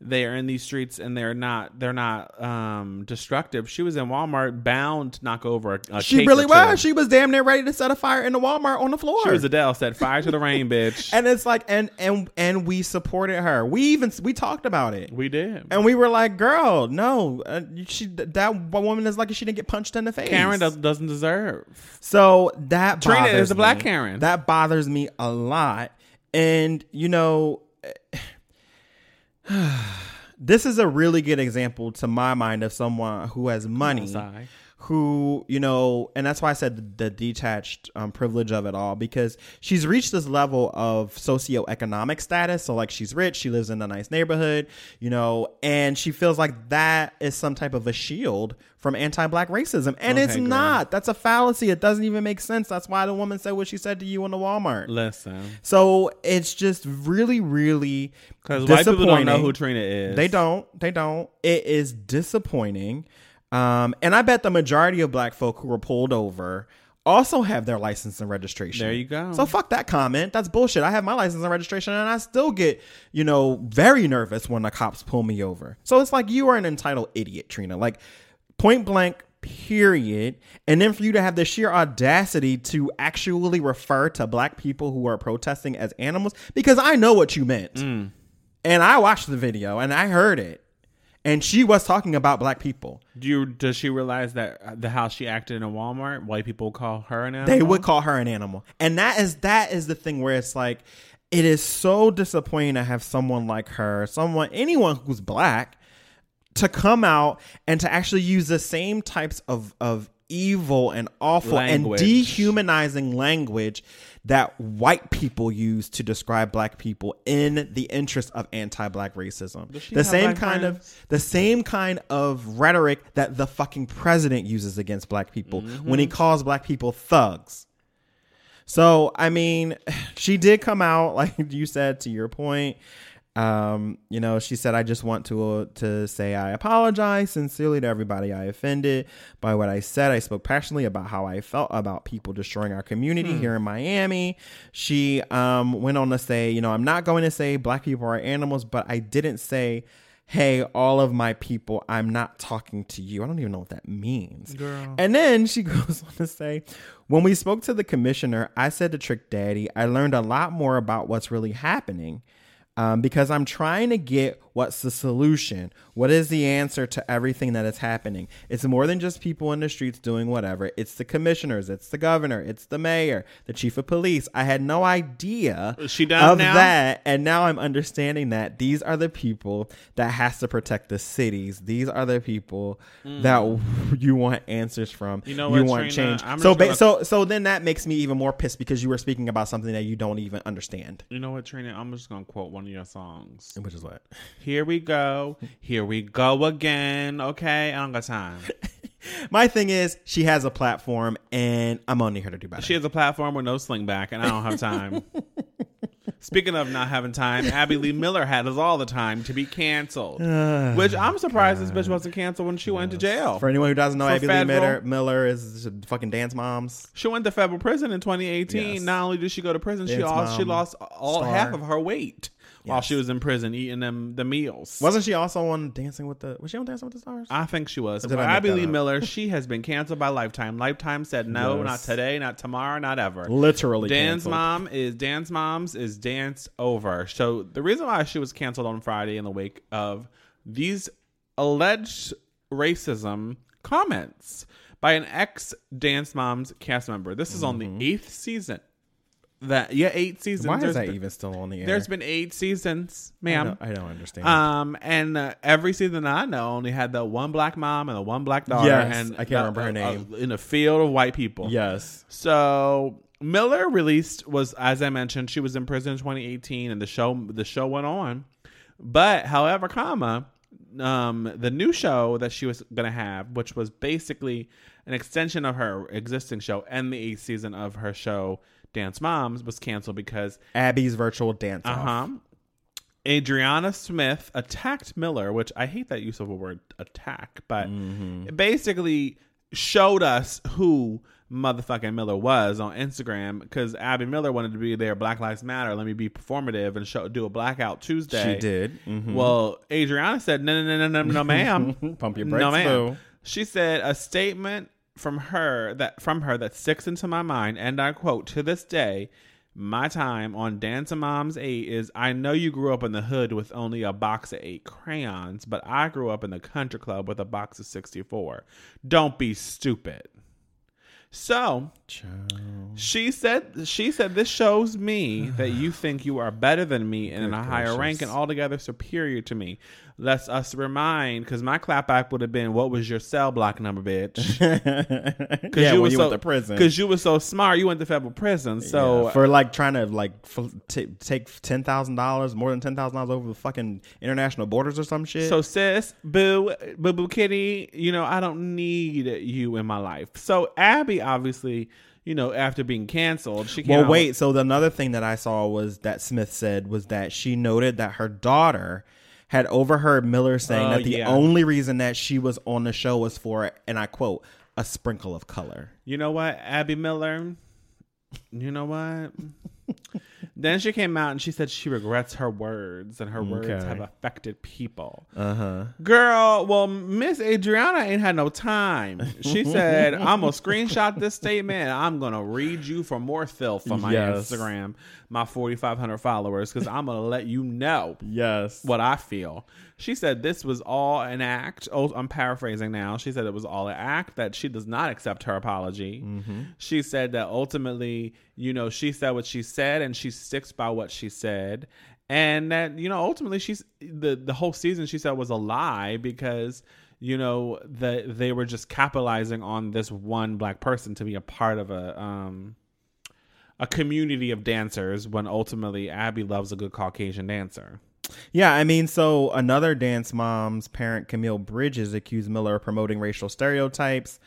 they are in these streets and they're not they're not um destructive. She was in Walmart, bound to knock over a, a she really was. She was damn near ready to set a fire in the Walmart on the floor. She was Adele. Set fire to the rain, bitch. and it's like, and and and we supported her. We even we talked about it. we did. And we were like, "Girl, no, uh, she that woman is lucky she didn't get punched in the face." Karen does, doesn't deserve. So that Trina is a black. Karen. That bothers me a lot. And you know, this is a really good example to my mind of someone who has money. Who you know, and that's why I said the, the detached um, privilege of it all because she's reached this level of socioeconomic status. So like she's rich, she lives in a nice neighborhood, you know, and she feels like that is some type of a shield from anti-black racism, and it's girl. not. That's a fallacy. It doesn't even make sense. That's why the woman said what she said to you in the Walmart. Listen, So it's just really, really because white people don't know who Trina is. They don't. They don't. It is disappointing. Um, and I bet the majority of black folk who were pulled over also have their license and registration. There you go. So fuck that comment. That's bullshit. I have my license and registration and I still get, you know, very nervous when the cops pull me over. So it's like you are an entitled idiot, Trina. Like point blank period and then for you to have the sheer audacity to actually refer to black people who are protesting as animals because I know what you meant. Mm. And I watched the video and I heard it. And she was talking about black people. Do you, does she realize that uh, the how she acted in a Walmart, white people call her an animal? They would call her an animal. And that is that is the thing where it's like it is so disappointing to have someone like her, someone anyone who's black to come out and to actually use the same types of of evil and awful Language. and dehumanizing language that white people use to describe black people in the interest of anti-black racism. The same kind friends? of the same kind of rhetoric that the fucking president uses against black people when he Mm-hmm. calls black people thugs. So, I mean, she did come out, like you said, to your point. Um, you know, she said, "I just want to uh, to say I apologize sincerely to everybody I offended by what I said. I spoke passionately about how I felt about people destroying our community Hmm. here in Miami." She um went on to say, "You know, I'm not going to say black people are animals, but I didn't say." Hey, all of my people, I'm not talking to you. I don't even know what that means. Girl. And then she goes on to say, when we spoke to the commissioner, I said to Trick Daddy, I learned a lot more about what's really happening um, because I'm trying to get what's the solution. What is the answer to everything that is happening? It's more than just people in the streets doing whatever. It's the commissioners, it's the governor, it's the mayor, the chief of police. I had no idea Is she done of now? that, and now I'm understanding that these are the people that has to protect the cities. These are the people that you want answers from. Mm. You know you what, want Trina? change. I'm so, ba- so, so then that makes me even more pissed because you were speaking about something that you don't even understand. You know what, Trina? I'm just gonna quote one of your songs. Which is what? Here we go. Here we go again. Okay, I don't got time. My thing is, she has a platform, and I'm only here to do better. She has a platform with no sling back, and I don't have time. Speaking of not having time, Abby Lee Miller had us all the time to be canceled. which I'm surprised this bitch wasn't canceled when she went to jail. For anyone who doesn't know, For Abby Lee Miller, Miller is fucking dance moms. She went to federal prison in 2018. Yes. Not only did she go to prison, she lost she lost all star. half of her weight while she was in prison eating them the meals. Wasn't she also on Dancing with the? Was she on Dancing with the Stars? I think she was. I Abby Lee up? Miller, she has been canceled by Lifetime. Lifetime said no, Yes. not today, not tomorrow, not ever. Literally Dan's canceled. mom is Dan's mom's is dance over. So the reason why she was canceled on Friday in the wake of these alleged racism comments by an ex Dance Moms cast member. This is on the mm-hmm. eighth season. That yeah, eight seasons. Why There's is that been- even still on the air? There's been eight seasons, I ma'am. don't, I don't understand. Um, and uh, every season I know only had the one black mom and the one black daughter. Yes, and I can't the- remember her uh, name. uh, in a field of white people. yes. So Miller released was as I mentioned, she was in prison in 2018, and the show the show went on. But however, comma, um, the new show that she was gonna have, which was basically an extension of her existing show and the eighth season of her show Dance Moms, was canceled because Abby's virtual dance. uh huh. Adriana Smith attacked Miller, which I hate that use of a word attack, but Mm-hmm. it basically showed us who motherfucking Miller was on Instagram because Abby Miller wanted to be there. Black Lives Matter. Let me be performative and show do a blackout Tuesday. She did. Mhm. Well, Adriana said, no, no, no, no, no, no, ma'am. Pump your brakes, no, ma'am. boo. She said a statement from her that from her that sticks into my mind, and I quote: "To this day, my time on Dancing Moms Eight is I know you grew up in the hood with only a box of eight crayons, but I grew up in the country club with a box of sixty four. Don't be stupid." So she said she said this shows me that you think you are better than me and in a higher rank and altogether superior to me. Let's us remind because my clapback would have been what was your cell block number, bitch? yeah, you when you so, went to prison. Because you were so smart, you went to federal prison. So Yeah, for like trying to like f- t- take ten thousand dollars, more than ten thousand dollars over the fucking international borders or some shit. So sis, boo, boo boo kitty, you know, I don't need you in my life. So Abby obviously, you know, after being canceled, she well, out wait. So the another thing that I saw was that Smith said was that she noted that her daughter had overheard Miller saying Oh, that the yeah. only reason that she was on the show was for, and I quote, a sprinkle of color. You know what, Abby Miller? You know what? then she came out and she said she regrets her words and her words Okay. have affected people. Uh huh. Girl, well, Miss Adriana ain't had no time. She said, I'm going to screenshot this statement and I'm going to read you for more filth on my Yes. Instagram, my 4,500 followers, because I'm going to let you know Yes. what I feel. She said this was all an act. Oh, I'm paraphrasing now. She said it was all an act that she does not accept her apology. She said that ultimately, you know, she said what she said and she sticks by what she said. And that, you know, ultimately she's the the whole season she said was a lie because you know that they were just capitalizing on this one black person to be a part of a um a community of dancers when ultimately Abby loves a good Caucasian dancer. Yeah, I mean, so another dance mom's parent, Camille Bridges, accused Miller of promoting racial stereotypes.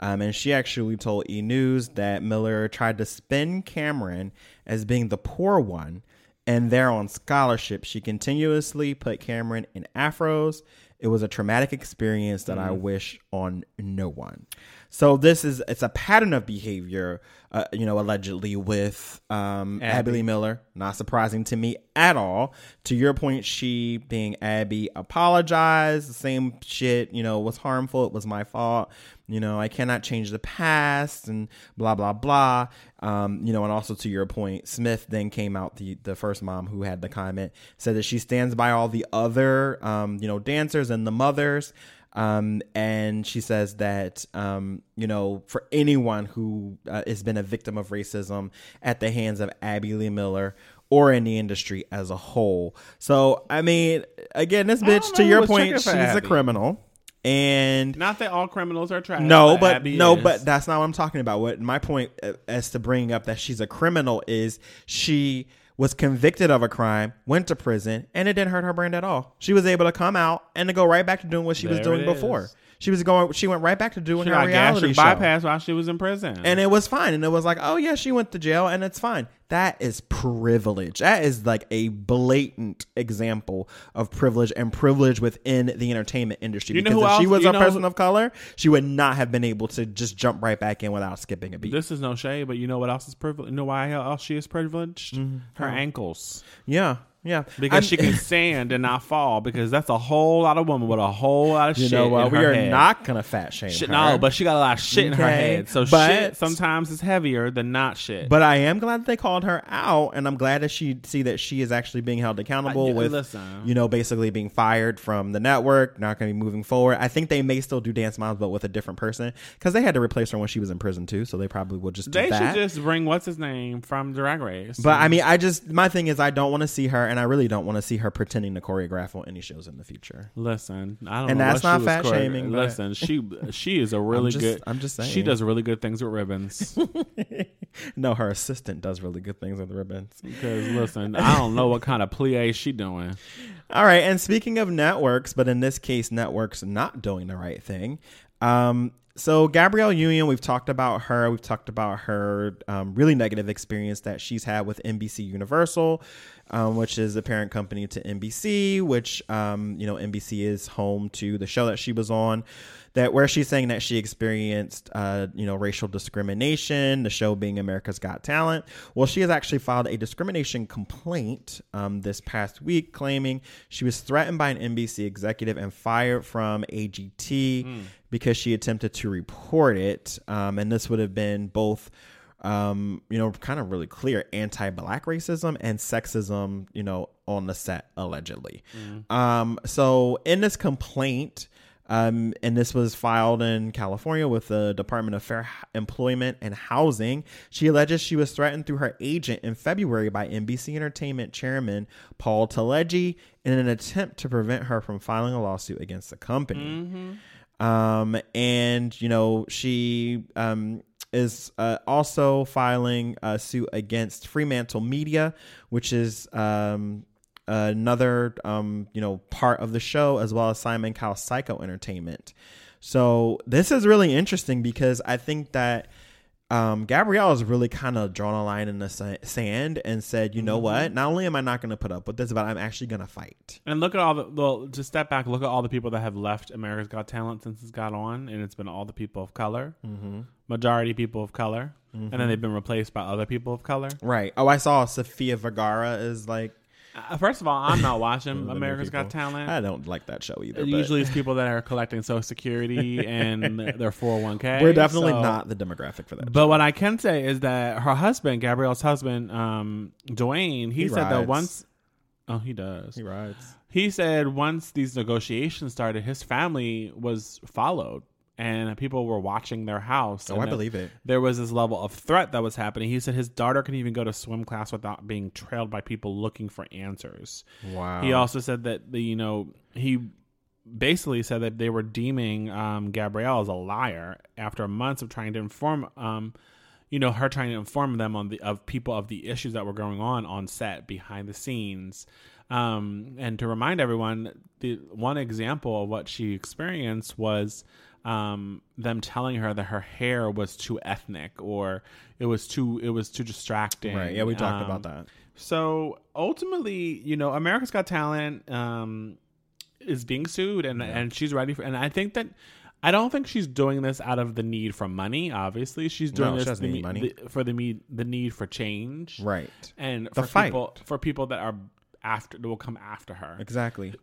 Um, and she actually told E! News that Miller tried to spin Camryn as being the poor one. And there on scholarship, she continuously put Camryn in afros. It was a traumatic experience that I wish on no one. So this is it's a pattern of behavior, uh, you know, allegedly with um, Abby. Lee Miller. Not surprising to me at all. To your point, she being Abby apologized. The same shit, you know, was harmful. It was my fault. You know, I cannot change the past and blah blah blah. Um, you know, and also to your point, Smith then came out the the first mom who had the comment said that she stands by all the other um, you know dancers and the mothers. Um, and she says that, um, you know, for anyone who uh, has been a victim of racism at the hands of Abby Lee Miller or in the industry as a whole. So, I mean, again, this bitch, to your point, she's for a criminal. And Not that all criminals are trash. no, but Abby no, is. but that's not what I'm talking about. What my point uh, as to bringing up that she's a criminal is she was convicted of a crime, went to prison, and it didn't hurt her brand at all. She was able to come out and to go right back to doing what she was doing before. She was going. She went right back to doing she her reality show. bypass while she was in prison. And it was fine. And it was like, oh yeah, she went to jail and it's fine. That is privilege. That is like a blatant example of privilege and privilege within the entertainment industry. You know because who if she was a person who- of color, she would not have been able to just jump right back in without skipping a beat. this is no shade, but you know what else is privileged? You know why else she is privileged? Mm-hmm. Her ankles. yeah. Yeah, because I'm- she can stand and not fall. Because that's a whole lot of woman with a whole lot of You shit. know what? We are head. not gonna fat shame Shit, her. no, but she got a lot of shit in her head. So but- shit sometimes is heavier than not shit. But I am glad that they called her out, and I'm glad that she see that she is actually being held accountable I- with, listen. you know, basically being fired from the network, not going to be moving forward. I think they may still do Dance Moms, but with a different person because they had to replace her when she was in prison too. So they probably will just do they should just bring what's his name from Drag Race. but I mean, I just my thing is I don't want to see her, and I really don't want to see her pretending to choreograph on any shows in the future. Listen, I don't And know. that's not fat choreo- shaming, Listen, she she is a really just- good. I'm just saying She does really good things with ribbons. no, her assistant does really good things with the ribbons. Because listen, I don't know what kind of plie she doing. All right, and speaking of networks, but in this case, networks not doing the right thing. Um, so Gabrielle Union, we've talked about her. We've talked about her um, really negative experience that she's had with NBC Universal, um, which is a parent company to NBC. Which um, you know NBC is home to the show that she was on. That where she's saying that she experienced, uh, you know, racial discrimination. The show being America's Got Talent. Well, she has actually filed a discrimination complaint um, this past week, claiming she was threatened by an NBC executive and fired from AGT because she attempted to report it. Um, and this would have been both um, you know, kind of really clear anti-black racism and sexism, you know, on the set allegedly. Um, so in this complaint, um, and this was filed in California with the Department of Fair Employment and Housing. She alleges she was threatened through her agent in February by NBC Entertainment chairman Paul Telegdy in an attempt to prevent her from filing a lawsuit against the company. Um, and you know, she um, is uh, also filing a suit against Fremantle Media, which is um, another um, you know part of the show, as well as Simon Cowell Syco Entertainment. So this is really interesting because I think that um, Gabrielle has really kind of drawn a line in the sand and said, you know what? Not only am I not going to put up with this, but I'm actually going to fight. And look at all the well, just step back. Look at all the people that have left America's Got Talent since it's got on, and it's been all the people of color, mm-hmm. majority people of color, and then they've been replaced by other people of color. Right. Oh, I saw Sofia Vergara is like Uh, first of all, I'm not watching One of America's Got. Talent. I don't like that show either. but Usually, it's people that are collecting Social Security and their 401k. we're definitely so- not the demographic for that. But what I can say is that her husband, Gabrielle's husband, um, Dwyane, he, He said that rides. once. Oh, he does. he rides. He said once these negotiations started, his family was followed and people were watching their house. Oh, and I believe it. There was this level of threat that was happening. He said his daughter can even go to swim class without being trailed by people looking for answers. Wow. He also said that the you know he basically said that they were deeming um, Gabrielle as a liar after months of trying to inform um, you know her trying to inform them on the of people of the issues that were going on on set behind the scenes. Um, and to remind everyone, the one example of what she experienced was um, them telling her that her hair was too ethnic or it was too it was too distracting. right. Yeah, we talked Um, about that. so ultimately, you know, America's Got Talent um, is being sued, and and she's ready for. And I think that I don't think she's doing this out of the need for money. Obviously, she's doing No, this the, the- for the need the need for change, Right. and The for fight. people for people that are after that will come after her. Exactly.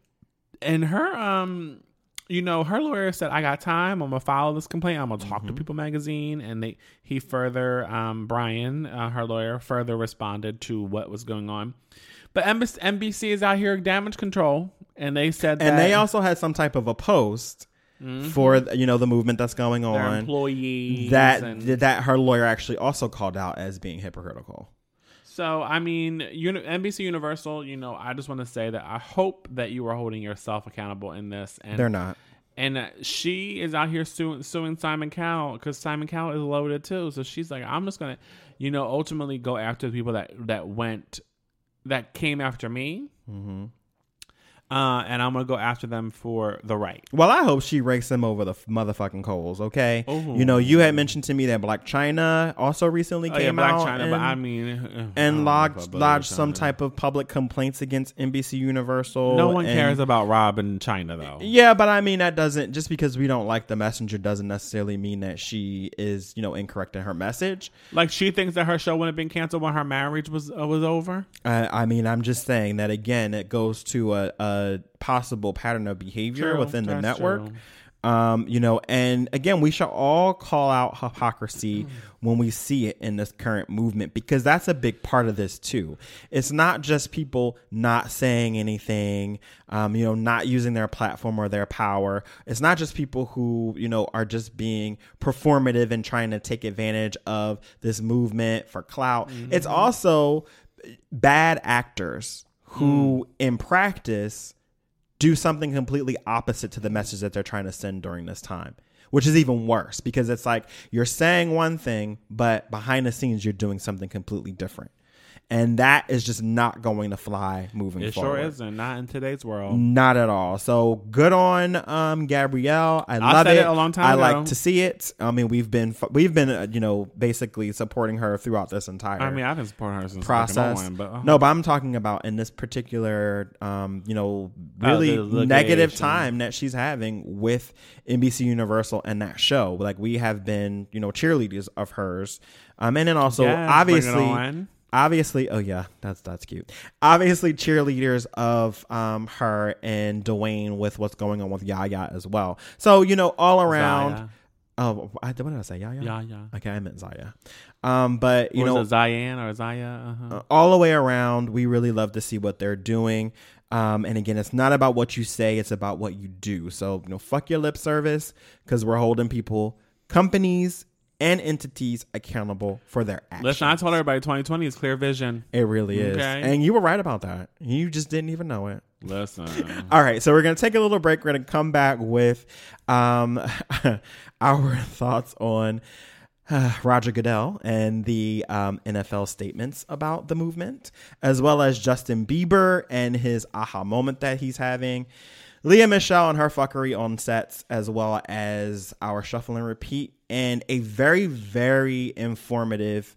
And her um. You know, her lawyer said, "I got time. I'm gonna file this complaint. I'm gonna talk Mm-hmm. to People Magazine." And they, he further, um, Brian, uh, her lawyer, further responded to what was going on. But NBC, is out here damage control, and they said And they also had some type of a post for you know the movement that's going Mm-hmm. their on employees that and- that her lawyer actually also called out as being hypocritical. So I mean, NBC Universal. You know, I just want to say that I hope that you are holding yourself accountable in this, and They're not. and uh, she is out here suing, suing Simon Cowell because Simon Cowell is loaded too. So she's like, I'm just gonna, you know, ultimately go after the people that that went, that came after me. Mm-hmm. Uh, and I'm gonna go after them for the right. Well, I hope she rakes them over the f- motherfucking coals. Okay, Ooh. you know you had mentioned to me that Blac Chyna also recently Oh yeah, came Black out Chyna, and, but I mean, uh, I and know lodged lodged some type of public complaints against NBC Universal. No one and- cares about Rob in Chyna though. Yeah, but I mean that doesn't just because we don't like the messenger doesn't necessarily mean that she is you know incorrect in her message. Like she thinks that her show would have been canceled when her marriage was uh, was over. I, I mean, I'm just saying that again. It goes to a, a possible pattern of behavior True, within the network. Um, you know, and again, we should all call out hypocrisy when we see it in this current movement because that's a big part of this too. It's not just people not saying anything, um, you know, not using their platform or their power. It's not just people who, you know, are just being performative and trying to take advantage of this movement for clout. It's also bad actors who, in practice, do something completely opposite to the message that they're trying to send during this time, which is even worse because it's like you're saying one thing, but behind the scenes, you're doing something completely different. And that is just not going to fly moving It forward. sure isn't. Not in today's world. Not at all. So good on um, Gabrielle. I love said it. it a long time I ago. like to see it. I mean, we've been we've been uh, you know basically supporting her throughout this entire I mean, I've been supporting her since process. One, but uh, no, but I'm talking about in this particular, um, you know, Oh, really negative time that she's having with NBC Universal and that show. Like we have been, you know, cheerleaders of hers, um, and then also Yes, obviously. Obviously, oh yeah, that's that's cute. Obviously, cheerleaders of um her and Dwyane with what's going on with Yaya as well. So you know, all around. Zaya. Oh, I, what did I say? Yaya. Yeah. Okay, I meant Zaya. Um, but you You know, Zayan or Zaya. Uh-huh. uh, all the way around, we really love to see what they're doing. Um, and again, it's not about what you say; it's about what you do. So, you know, fuck your lip service because we're holding people, companies, and entities accountable for their actions. Listen, I told everybody 2020 is clear vision. it really is, Okay. and you were right about that. You just didn't even know it. Listen. All right, so we're gonna take a little break. We're gonna come back with um, our thoughts on uh, Roger Goodell and the um, NFL statements about the movement, as well as Justin Bieber and his aha moment that he's having. Lea Michele and her fuckery on sets, as well as our shuffle and repeat, and a very, very informative,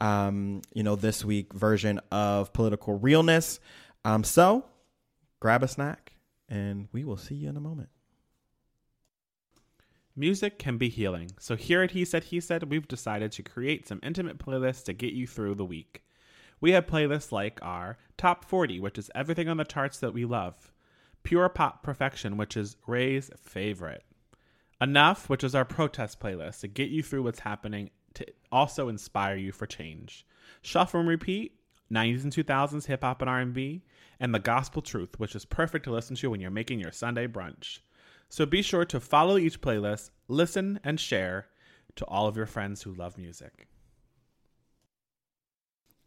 um, you know, this week version of political realness. Um, so grab a snack, and we will see you in a moment. Music can be healing. So here at He Said He Said, we've decided to create some intimate playlists to get you through the week. We have playlists like our Top 40, which is everything on the charts that we love. Pure Pop Perfection, which is Ray's favorite. Enough, which is our protest playlist to get you through what's happening to also inspire you for change. Shuffle and Repeat, 90s and 2000s hip hop and R&B, and The Gospel Truth, which is perfect to listen to when you're making your Sunday brunch. So be sure to follow each playlist, listen, and share to all of your friends who love music.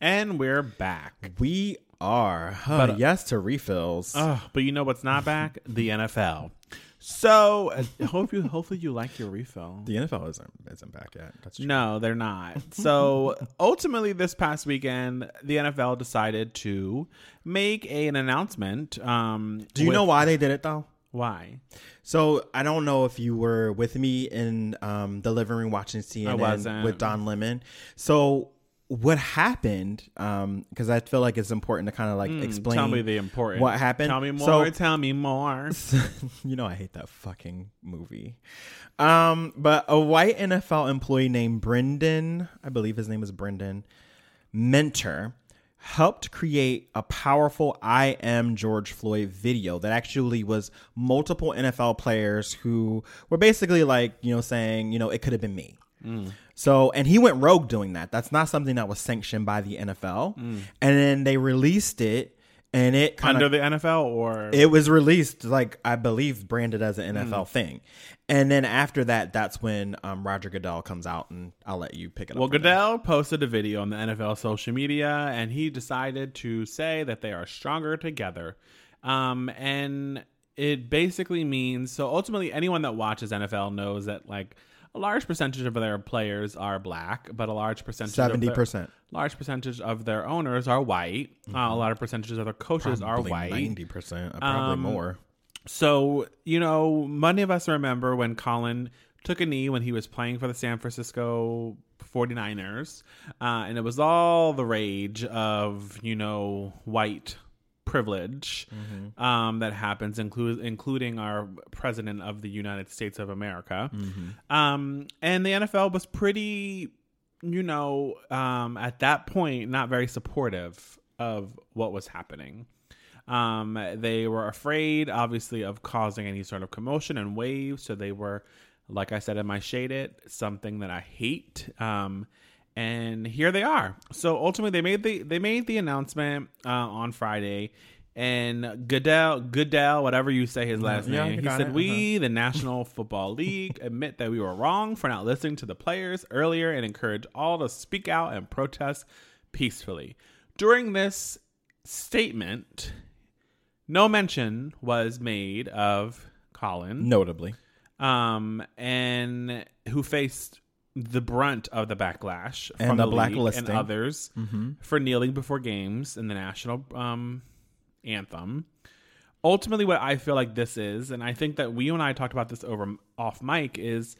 And we're back. We are. Huh, But, uh, yes to refills. Oh, but you know what's not back? The NFL. So uh, hope you, hopefully you like your refill. the NFL isn't isn't back yet. No, they're not. So ultimately, this past weekend, the NFL decided to make a, an announcement. Um, Do you with- know why they did it though? why? So I don't know if you were with me in um, the living room watching CNN with Don Lemon. So what happened? um Because I feel like it's important to kind of like explain. Hmm, Tell me the important. what happened. Tell me more. So- tell me more. you know I hate that fucking movie. Um, but a white NFL employee named Brendan, I believe his name is Brendan Mentor, helped create a powerful I am George Floyd video that actually was multiple NFL players who were basically like, you know, saying, you know, it could have been me. So, and he went rogue doing that. That's not something that was sanctioned by the NFL. And then they released it and it kind Under the NFL or it was released like I believe branded as an. NFL thing, and then after that, that's when um, Roger Goodell comes out, and I'll let you pick it Well, up. there. Goodell posted a video on the NFL social media, and he decided to say that they are stronger together. Um, and it basically means so ultimately, anyone that watches NFL knows that like a large percentage of their players are black, but a large percentage of Seventy their- percent, large percentage of their owners are white. Uh, a lot of percentages of their coaches are white. Ninety percent, probably Um, more. So, you know, many of us remember when Colin took a knee when he was playing for the San Francisco 49ers. Uh, and it was all the rage of, you know, white privilege um, that happens, include, including our president of the United States of America. Um, and the NFL was pretty, you know, um, at that point, not very supportive of what was happening. Um, they were afraid, obviously, of causing any sort of commotion and waves. So they were, like I said in my shade it, something that I hate. And here they are. So ultimately, they made the they made the announcement uh, on Friday. And Goodell, Goodell, whatever you say his last Yeah, name, he said, it. "We, the National Football League, admit that we were wrong for not listening to the players earlier and encourage all to speak out and protest peacefully." During this statement, no mention was made of Colin, Notably, um, and who faced the brunt of the backlash And from the the, league and blacklisting. Mm-hmm. others for kneeling before games in the national um, anthem. Ultimately, what I feel like this is, and I think that we and I talked about this over off mic, is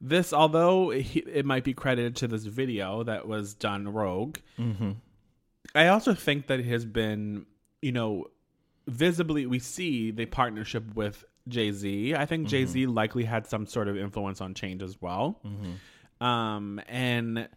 this. Although it, it might be credited to this video that was done rogue, I also think that it has been, you know, visibly we see the partnership with Jay Z. I think Jay Z likely had some sort of influence on change as well. Um, and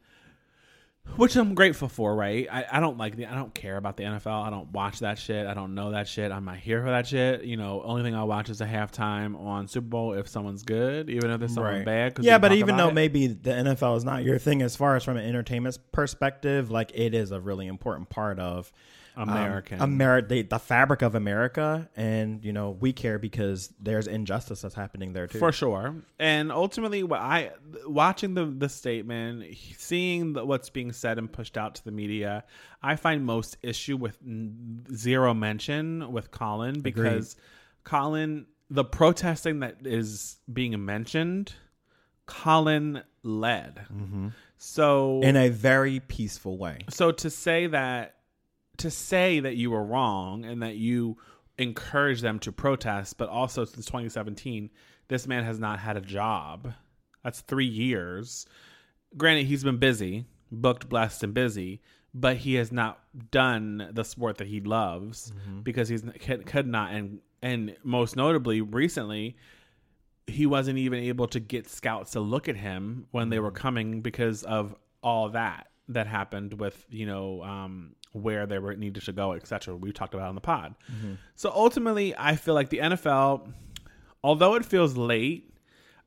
which I'm grateful for, right? I, I don't like the I don't care about the NFL. I don't watch that shit. I don't know that shit. I'm not here for that shit. You know, only thing I watch is a halftime on Super Bowl if someone's good, even if there's someone bad. 'cause Yeah, but even though it. maybe the NFL is not your thing, as far as from an entertainment perspective, like it is a really important part of um, American. Ameri- the, the fabric of America, and you know we care because there's injustice that's happening there too. for sure. And ultimately, what I watching the the statement, seeing the, what's being said and pushed out to the media, I find most issue with n- zero mention with Colin because Colin, the protesting that is being mentioned, Colin led. So in a very peaceful way. so to say that to say that you were wrong and that you encourage them to protest, but also since 2017, this man has not had a job. That's three years. Granted, he's been busy, booked, blessed, and busy, but he has not done the sport that he loves because he's could, could not. And and most notably, recently, he wasn't even able to get scouts to look at him when they were coming because of all that that happened with you know um, where they were needed to go, etc. We talked about on the pod. Mm-hmm. So ultimately, I feel like the NFL, although it feels late,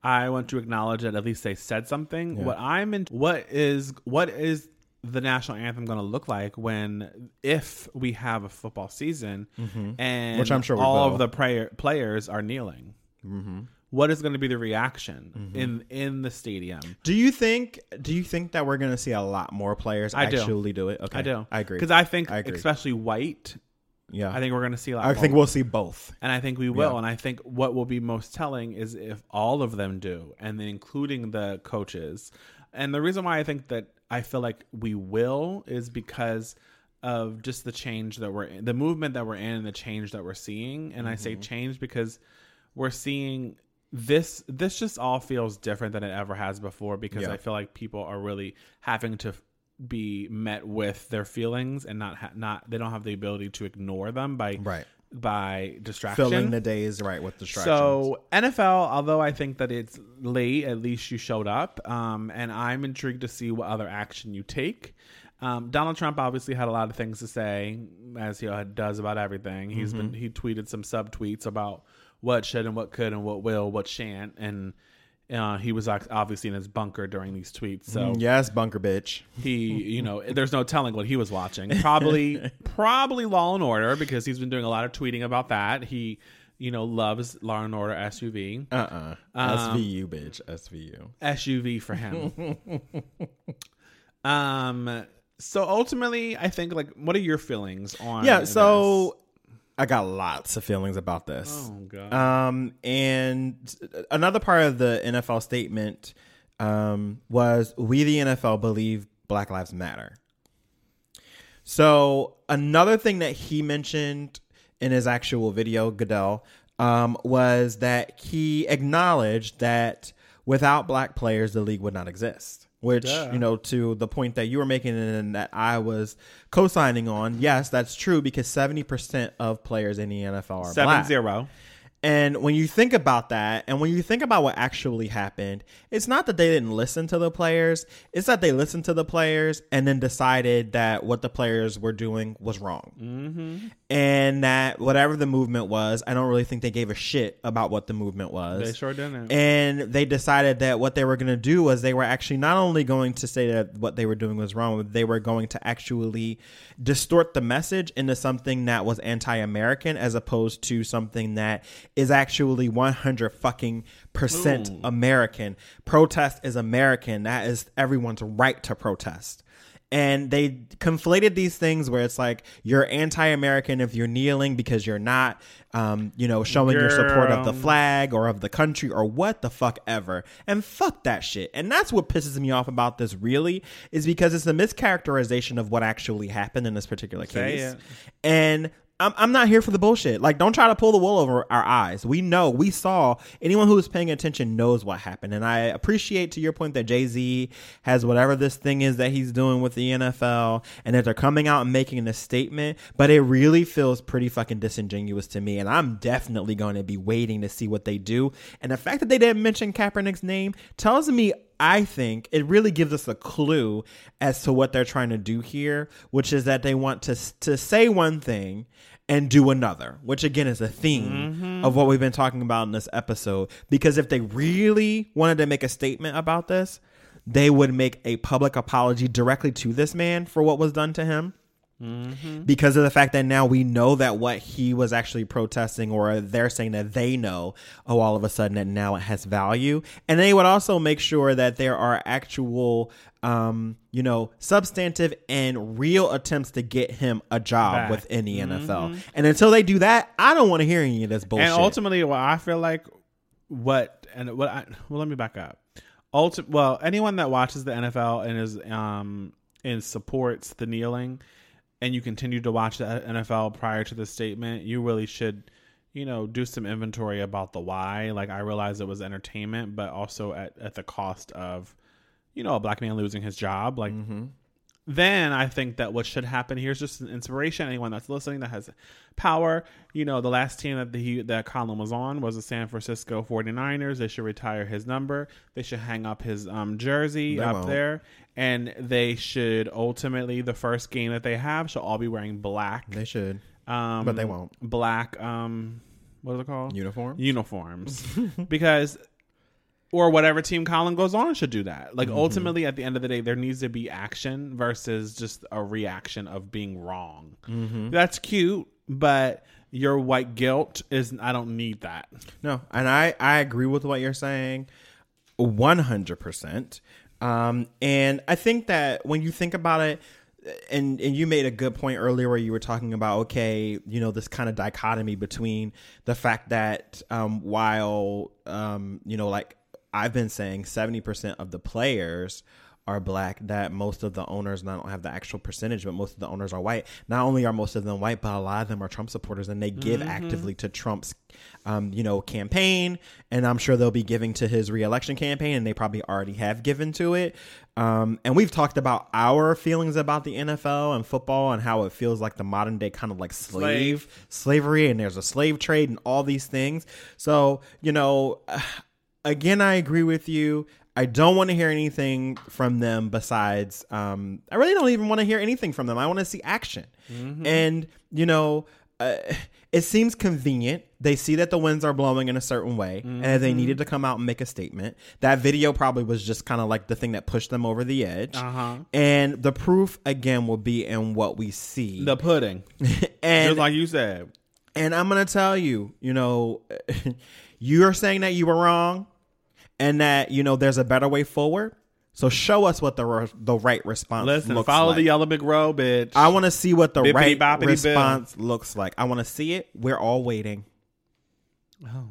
I want to acknowledge that at least they said something. What I'm in, what is what is the national anthem going to look like when if we have a football season mm-hmm. and Which I'm sure all will. of the prayer, players are kneeling. Mm-hmm. What is going to be the reaction Mm-hmm. in in the stadium? Do you think? Do you think that we're going to see a lot more players I actually do it? Okay, I do. I agree. because I think, I agree. especially white, yeah, I think we're going to see a lot. I more think we'll see both. And I think we will. Yeah. And I think what will be most telling is if all of them do, and then including the coaches. And the reason why I think that I feel like we will is because of just the change that we're in, the movement that we're in, and the change that we're seeing. And I Mm-hmm. say change because we're seeing this. This just all feels different than it ever has before because Yeah. I feel like people are really having to be met with their feelings and not ha- not they don't have the ability to ignore them by Right. by distraction. Filling the days right with distractions. So NFL, although I think that it's late, at least you showed up, um, and I'm intrigued to see what other action you take. Um, Donald Trump obviously had a lot of things to say, as he uh, does about everything. He's been he tweeted some subtweets about what should and what could and what will, what shan't, and uh, he was obviously in his bunker during these tweets. So yes, bunker bitch. he you know there's no telling what he was watching probably probably law and order because he's been doing a lot of tweeting about that he you know loves law and order suv Uh uh Um, SVU bitch. SVU. suv for him um so ultimately i think like what are your feelings on Yeah. So I got lots of feelings about this. oh god Um, and another part of the NFL statement um, was we the NFL believe Black Lives Matter. So another thing that he mentioned in his actual video, Goodell, um, was that he acknowledged that without black players, the league would not exist. Which Duh. you know, to the point that you were making and that I was co-signing on. Yes, that's true because seventy percent of players in the NFL are Seven black. zero. And when you think about that, and when you think about what actually happened, it's not that they didn't listen to the players, it's that they listened to the players and then decided that what the players were doing was wrong. Mm-hmm. And that whatever the movement was, I don't really think they gave a shit about what the movement was. They sure didn't. And they decided that what they were going to do was they were actually not only going to say that what they were doing was wrong, but they were going to actually distort the message into something that was anti-American as opposed to something that is actually 100 fucking percent Ooh. American. Protest is American. That is everyone's right to protest and they conflated these things where it's like you're anti-American if you're kneeling because you're not, um, you know, showing your support of the flag or of the country or what the fuck ever. And fuck that shit. And that's what pisses me off about this. Really, is because it's a mischaracterization of what actually happened in this particular case. And I'm, I'm not here for the bullshit. Like, don't try to pull the wool over our eyes. We know, we saw, anyone who is paying attention knows what happened. And I appreciate, to your point, that Jay Z has whatever this thing is that he's doing with the NFL and that they're coming out and making a statement. But it really feels pretty fucking disingenuous to me. And I'm definitely going to be waiting to see what they do. And the fact that they didn't mention Kaepernick's name tells me I think it really gives us a clue as to what they're trying to do here, which is that they want to to say one thing and do another, which again is a theme mm-hmm. of what we've been talking about in this episode. Because if they really wanted to make a statement about this, they would make a public apology directly to this man for what was done to him because of the fact that now we know that what he was actually protesting or they're saying that they know oh all of a sudden that now it has value. And they would also make sure that there are actual um you know substantive and real attempts to get him a job Back. within the NFL and until they do that I don't want to hear any of this bullshit. And ultimately, what I feel like, what and what I well, let me back up. Ulti- well, anyone that watches the NFL and is um and supports the kneeling, and you continue to watch the NFL prior to the statement, you really should, you know, do some inventory about the why. Like I realize it was entertainment, but also at at the cost of, you know, a black man losing his job. Like then I think that what should happen here's just an inspiration. Anyone that's listening that has power, you know, the last team that the, that Colin was on was the San Francisco 49ers. They should retire his number. They should hang up his um, jersey They up won't. there. And they should ultimately, the first game that they have, should all be wearing black. they should Um, but they won't. Black, um, what is it called? uniform uniforms because or whatever team Colin goes on should do that. Like ultimately at the end of the day there needs to be action versus just a reaction of being wrong. That's cute, but your white guilt is I don't need that. No, and I I agree with what you're saying, one hundred percent. Um, and I think that when you think about it, and and you made a good point earlier where you were talking about okay, you know, this kind of dichotomy between the fact that um, while um, you know, like I've been saying, seventy percent of the players are black that most of the owners not don't have the actual percentage but most of the owners are white. Not only are most of them white but a lot of them are trump supporters and they give actively to trump's um, you know campaign and i'm sure they'll be giving to his reelection campaign and they probably already have given to it. Um, and we've talked about our feelings about the nfl and football and how it feels like the modern day kind of like slave, slavery and there's a slave trade and all these things. So you know again, I agree with you. I don't want to hear anything from them besides, um, I really don't even want to hear anything from them. I want to see action. And, you know, uh, it seems convenient. They see that the winds are blowing in a certain way and they needed to come out and make a statement. That video probably was just kind of like the thing that pushed them over the edge. Uh-huh. And the proof, again, will be in what we see. The pudding. and Just like you said. and I'm going to tell you, you know, you're saying that you were wrong and that, you know, there's a better way forward. So show us what the re- the right response Listen, looks follow like. the yellow big row, bitch. I want to see what the Bippity right bill. response looks like. I want to see it. We're all waiting. oh,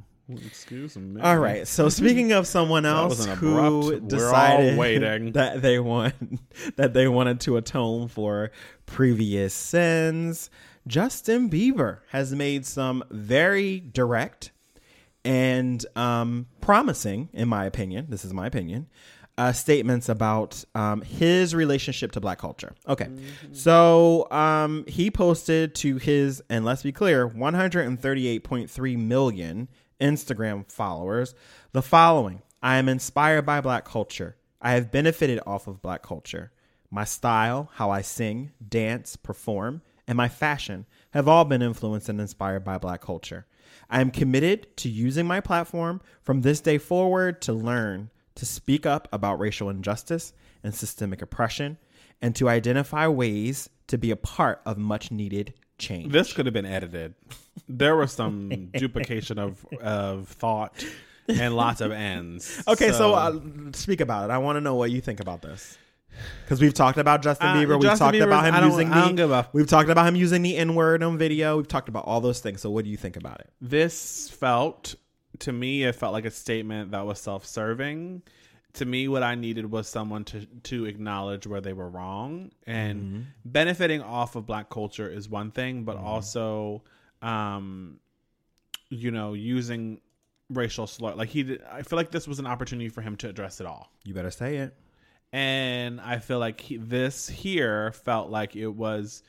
Excuse me. All right. So speaking of someone else who abrupt- we're all decided waiting. that they want that they wanted to atone for previous sins, Justin Bieber has made some very direct and um, promising, in my opinion. This is my opinion. Uh, statements about um, his relationship to black culture. Okay. So um, he posted to his, and let's be clear, 138.3 million Instagram followers the following I am inspired by black culture. I have benefited off of black culture. My style, how I sing, dance, perform, and my fashion have all been influenced and inspired by black culture. I am committed to using my platform from this day forward to learn, to speak up about racial injustice and systemic oppression, and to identify ways to be a part of much needed change. This could have been edited. There was some duplication of of thought and lots of ends. Okay, so, uh, speak about it. I want to know what you think about this. Because we've talked about Justin Uh, Bieber, we've talked Bieber's- about him using the, we've talked about him using the N word on video. We've talked about all those things. So, what do you think about it? this felt to me it felt like a statement that was self-serving to me what i needed was someone to to acknowledge where they were wrong and benefiting off of black culture is one thing but also um you know using racial slur like he did, i feel like this was an opportunity for him to address it all You better say it. And I feel like he, this here felt like it was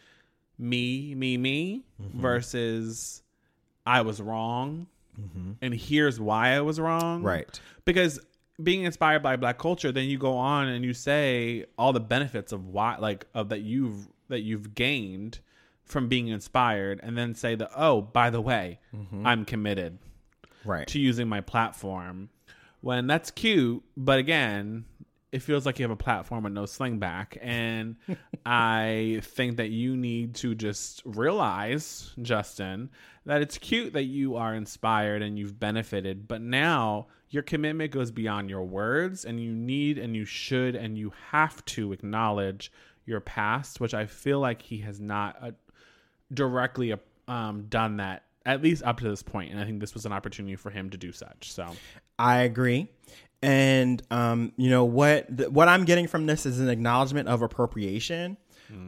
me, me, me mm-hmm. versus I was wrong, mm-hmm. and here's why I was wrong. Right. Because being inspired by black culture, then you go on and you say all the benefits of why, like of that you've that you've gained from being inspired, and then say that oh, by the way, mm-hmm. I'm committed Right. to using my platform when that's cute but again it feels like you have a platform with no sling back. And i think that you need to just realize justin that it's cute that you are inspired and you've benefited but now your commitment goes beyond your words and you need and you should and you have to acknowledge your past which i feel like he has not uh, directly um, done that at least up to this point. And i think this was an opportunity for him to do such. So I agree. And um, you know what? Th- what I'm getting from this is an acknowledgement of appropriation,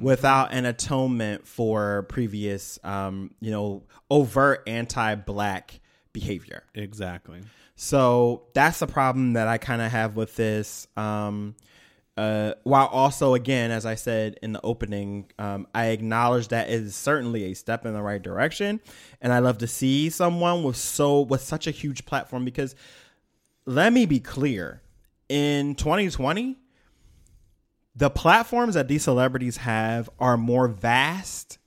without an atonement for previous, um, you know, overt anti-black behavior. exactly So that's the problem that I kind of have with this. Um, uh, while also, again, as I said in the opening, um, I acknowledge that it is certainly a step in the right direction, and I love to see someone with so with such a huge platform. Because let me be clear, in 2020, the platforms that these celebrities have are more vast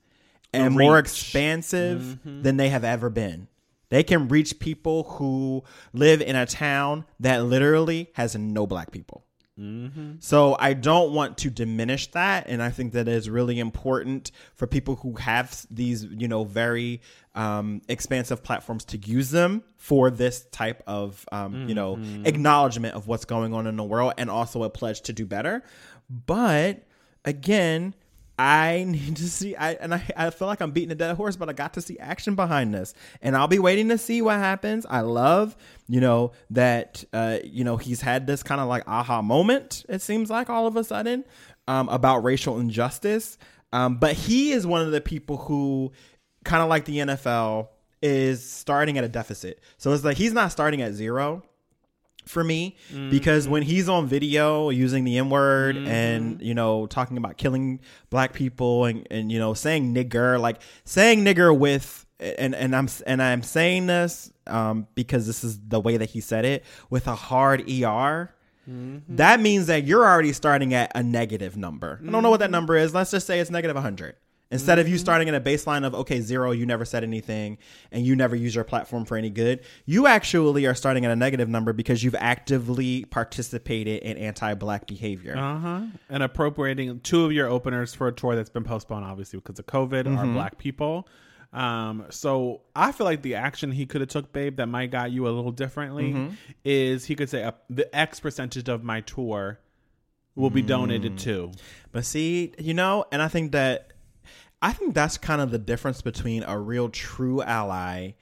and more reach. expansive mm-hmm. than they have ever been. They can reach people who live in a town that literally has no black people. So I don't want to diminish that, and I think that is really important for people who have these, you know, very um, expansive platforms to use them for this type of, um, you know, acknowledgement of what's going on in the world, and also a pledge to do better. But again, I need to see. I and I, I feel like I'm beating a dead horse, but I got to see action behind this, and I'll be waiting to see what happens. I love, you know, that uh, you know he's had this kind of like aha moment. It seems like all of a sudden um, about racial injustice, um, but he is one of the people who, kind of like the NFL, is starting at a deficit. So it's like he's not starting at zero for me because when he's on video using the N word and you know talking about killing black people and and you know saying nigger like saying nigger with and and I'm and I'm saying this um because this is the way that he said it with a hard er that means that you're already starting at a negative number. I don't know what that number is. Let's just say it's negative 100. Instead of you starting at a baseline of, okay, zero, you never said anything and you never use your platform for any good, you actually are starting at a negative number because you've actively participated in anti black behavior. uh-huh. And appropriating two of your openers for a tour that's been postponed obviously because of covid are black people. Um so i feel like the action he could have took babe that might got you a little differently is he could say uh, the x percentage of my tour will be donated to. But see, you know, and I think that I think that's kind of the difference between a real true ally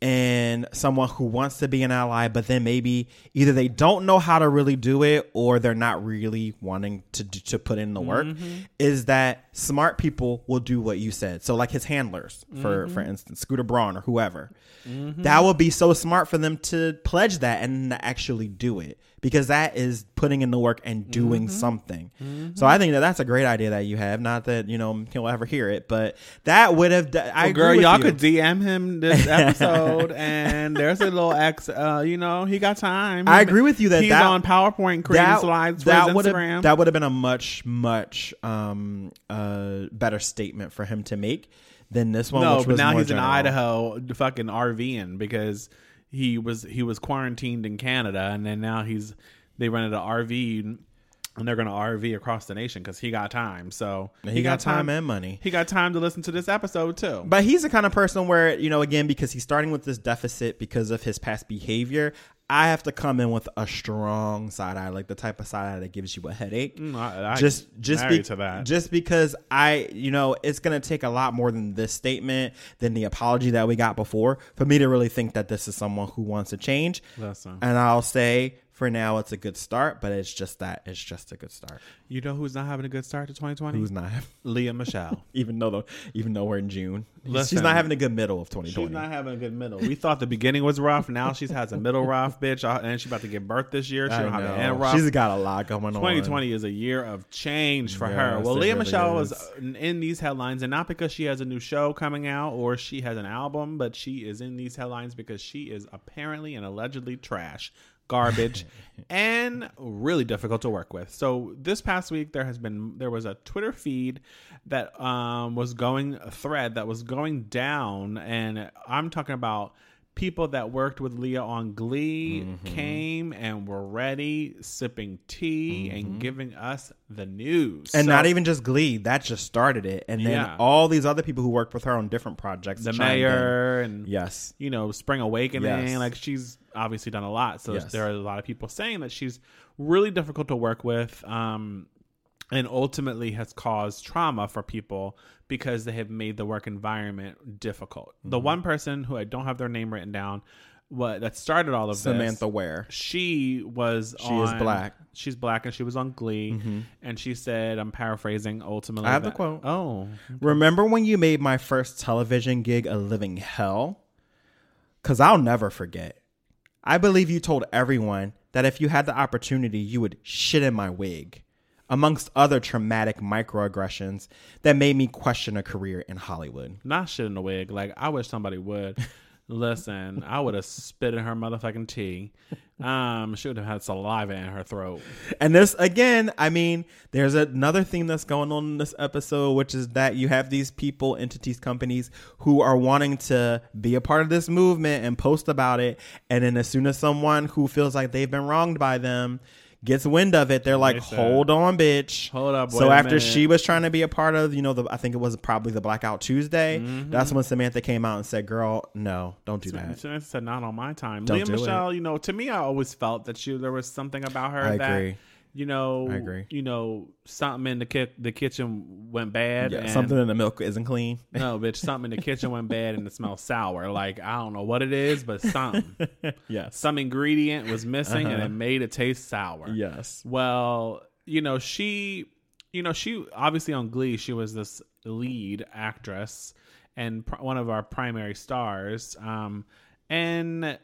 and someone who wants to be an ally, but then maybe either they don't know how to really do it or they're not really wanting to to put in the work, mm-hmm. is that smart people will do what you said. So like his handlers, for mm-hmm. for instance, Scooter Braun or whoever, mm-hmm. that would be so smart for them to pledge that and actually do it because that is putting in the work and doing something. So I think that that's a great idea that you have. Not that you know he'll ever hear it, but that would have. I Well, girl, agree with y'all you. could DM him this episode, and there's a little ex. Uh, you know, he got time. I agree with you that he's that- on PowerPoint creating that, slides for that his would Instagram. have that would have been a much much um uh better statement for him to make than this one. no, which but now more he's in. Idaho, fucking RVing because he was he was quarantined in Canada, and then now he's they rented an RV. And they're gonna RV across the nation because he got time. So He, got, time and money. He got time to listen to this episode too. But he's the kind of person where, you know, again, because he's starting with this deficit because of his past behavior, I have to come in with a strong side eye, like the type of side eye that gives you a headache. Mm, I, I just just be- to that. just because I you know it's gonna take a lot more than this statement than the apology that we got before for me to really think that this is someone who wants to change. And I'll say for now it's a good start, but it's just that it's just a good start. you know who's not having a good start to 2020? Who's not Lea Michele. even though the, even though we're in June, she's not having a good middle of 2020. She's not having a good middle. We thought the beginning was rough. Now she has a middle rough, bitch. Uh, And she's about to give birth this year. She I don't have an end rough. She's got a lot going on. 2020 is a year of change for her. Well, Lea really Michele is. was in these headlines, and not because she has a new show coming out or she has an album, but she is in these headlines because she is apparently and allegedly trash, garbage, and really difficult to work with. So this past week, there has been there was a Twitter feed that um, was going a thread that was going down, and I'm talking about people that worked with Lea on Glee Mm-hmm. came and were ready, sipping tea and giving us the news. Mm-hmm. and So, not even just Glee. That just started it, and then Yeah. all these other people who worked with her on different projects. the chimed in. mayor and Yes. you know, Spring Awakening. Yes. Like she's obviously done a lot. So Yes. there are a lot of people saying that she's really difficult to work with. Um, and ultimately has caused trauma for people because they have made the work environment difficult. The Mm-hmm. one person who I don't have their name written down, what that started all of this, Samantha Ware. she was She is black. Mm-hmm. She's black and she was on Glee and she said, I'm paraphrasing ultimately. I have the quote. Oh. Remember when you made my first television gig a living hell? Because I'll never forget. I believe you told everyone that if you had the opportunity, you would shit in my wig, amongst other traumatic microaggressions that made me question a career in Hollywood. Not shit in the wig. Like I wish somebody would. Listen, I would have spit in her motherfucking tea. Um, she would have had saliva in her throat. And this again, I mean, there's another thing that's going on in this episode, which is that you have these people, entities, companies who are wanting to be a part of this movement and post about it. And then as soon as someone who feels like they've been wronged by them gets wind of it, they're like, hold on, bitch. "Hold up, So after she was trying to be a part of, you know, the I think it was probably the Blackout Tuesday, Mm-hmm. that's when Samantha came out and said, girl, no, don't do that. Samantha said, "Not on my time." Don't Lea Michele, you know, to me, I always felt that she there was something about her I that agree. You know, I agree. You know, something in the ki- the kitchen went bad. Yeah, and, something in the milk isn't clean. No, bitch, something in the kitchen went bad and it smells sour. Like I don't know what it is, but something, yes. some ingredient was missing and Uh-huh. it made it taste sour. Yes. Well, you know, she, you know, she obviously on Glee, she was this lead actress and pr- one of our primary stars. Um, and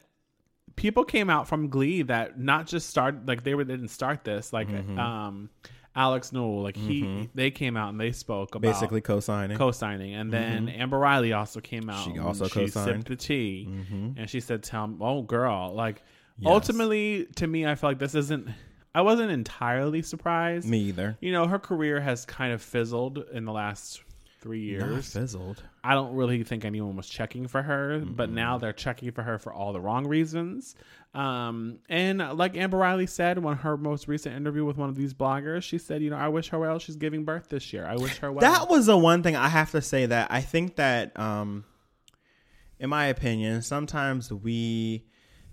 people came out from Glee that not just start like they were they didn't start this like Mm-hmm. um Alex Newell like he they came out and they spoke about Basically co-signing. co-signing and then Amber Riley also came out She also co-signed. sipped the tea and she said tell oh girl like Yes. ultimately to me I feel like this isn't I wasn't entirely surprised Me either. you know her career has kind of fizzled in the last three Not years fizzled. I don't really think anyone was checking for her, but now they're checking for her for all the wrong reasons. Um, and like Amber Riley said on her most recent interview with one of these bloggers, she said, "You know, I wish her well. She's giving birth this year. I wish her well." That was the one thing I have to say that I think that, um, in my opinion, sometimes we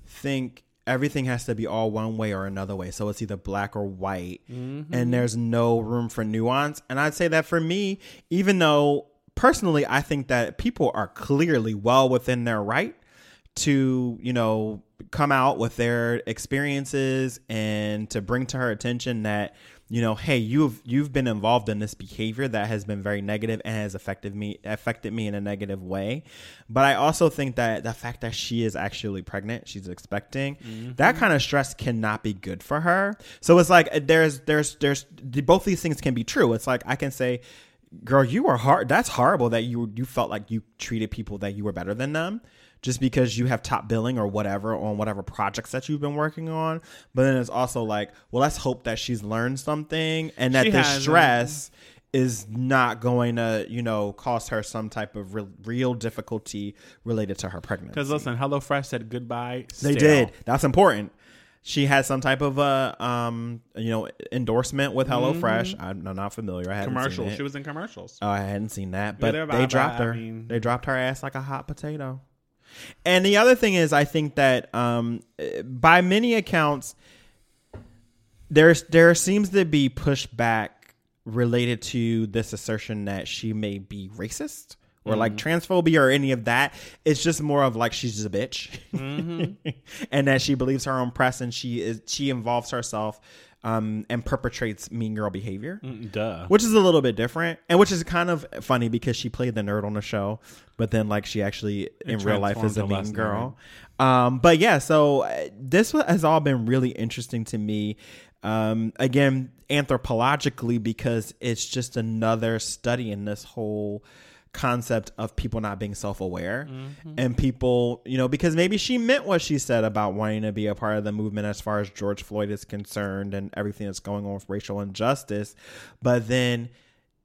think everything has to be all one way or another way. So it's either black or white, mm-hmm. and there's no room for nuance. And I'd say that for me, even though personally I think that people are clearly well within their right to you know come out with their experiences and to bring to her attention that you know hey you've you've been involved in this behavior that has been very negative and has affected me affected me in a negative way. But i also think that the fact that she is actually pregnant she's expecting mm-hmm. that kind of stress cannot be good for her. So it's like uh, there's there's there's both these things can be true. It's like i can say girl you were hard that's horrible that you you felt like you treated people that you were better than them just because you have top billing or whatever on whatever projects that you've been working on but then it's also like well let's hope that she's learned something and that She the hasn't. stress is not going to you know cause her some type of re- real difficulty related to her pregnancy Because listen, HelloFresh said goodbye. they did. That's important. She had some type of uh, um, you know, endorsement with HelloFresh. I'm, I'm not familiar. I haven't Mm-hmm. commercial. She was in commercials. oh, I hadn't seen that, but they're they dropped that. I her. mean- they dropped her ass like a hot potato. And the other thing is, I think that um, by many accounts, there's there seems to be pushback related to this assertion that she may be racist or like transphobia or any of that. It's just more of like she's just a bitch, and that she believes her own press and she is she involves herself um, and perpetrates mean girl behavior. Mm, Duh. which is a little bit different and which is kind of funny because she played the nerd on the show but then like she actually in real life is a mean girl. Um but yeah so uh, this has all been really interesting to me. Um again anthropologically because it's just another study in this whole concept of people not being self-aware and people you know because maybe she meant what she said about wanting to be a part of the movement as far as george floyd is concerned and everything that's going on with racial injustice but then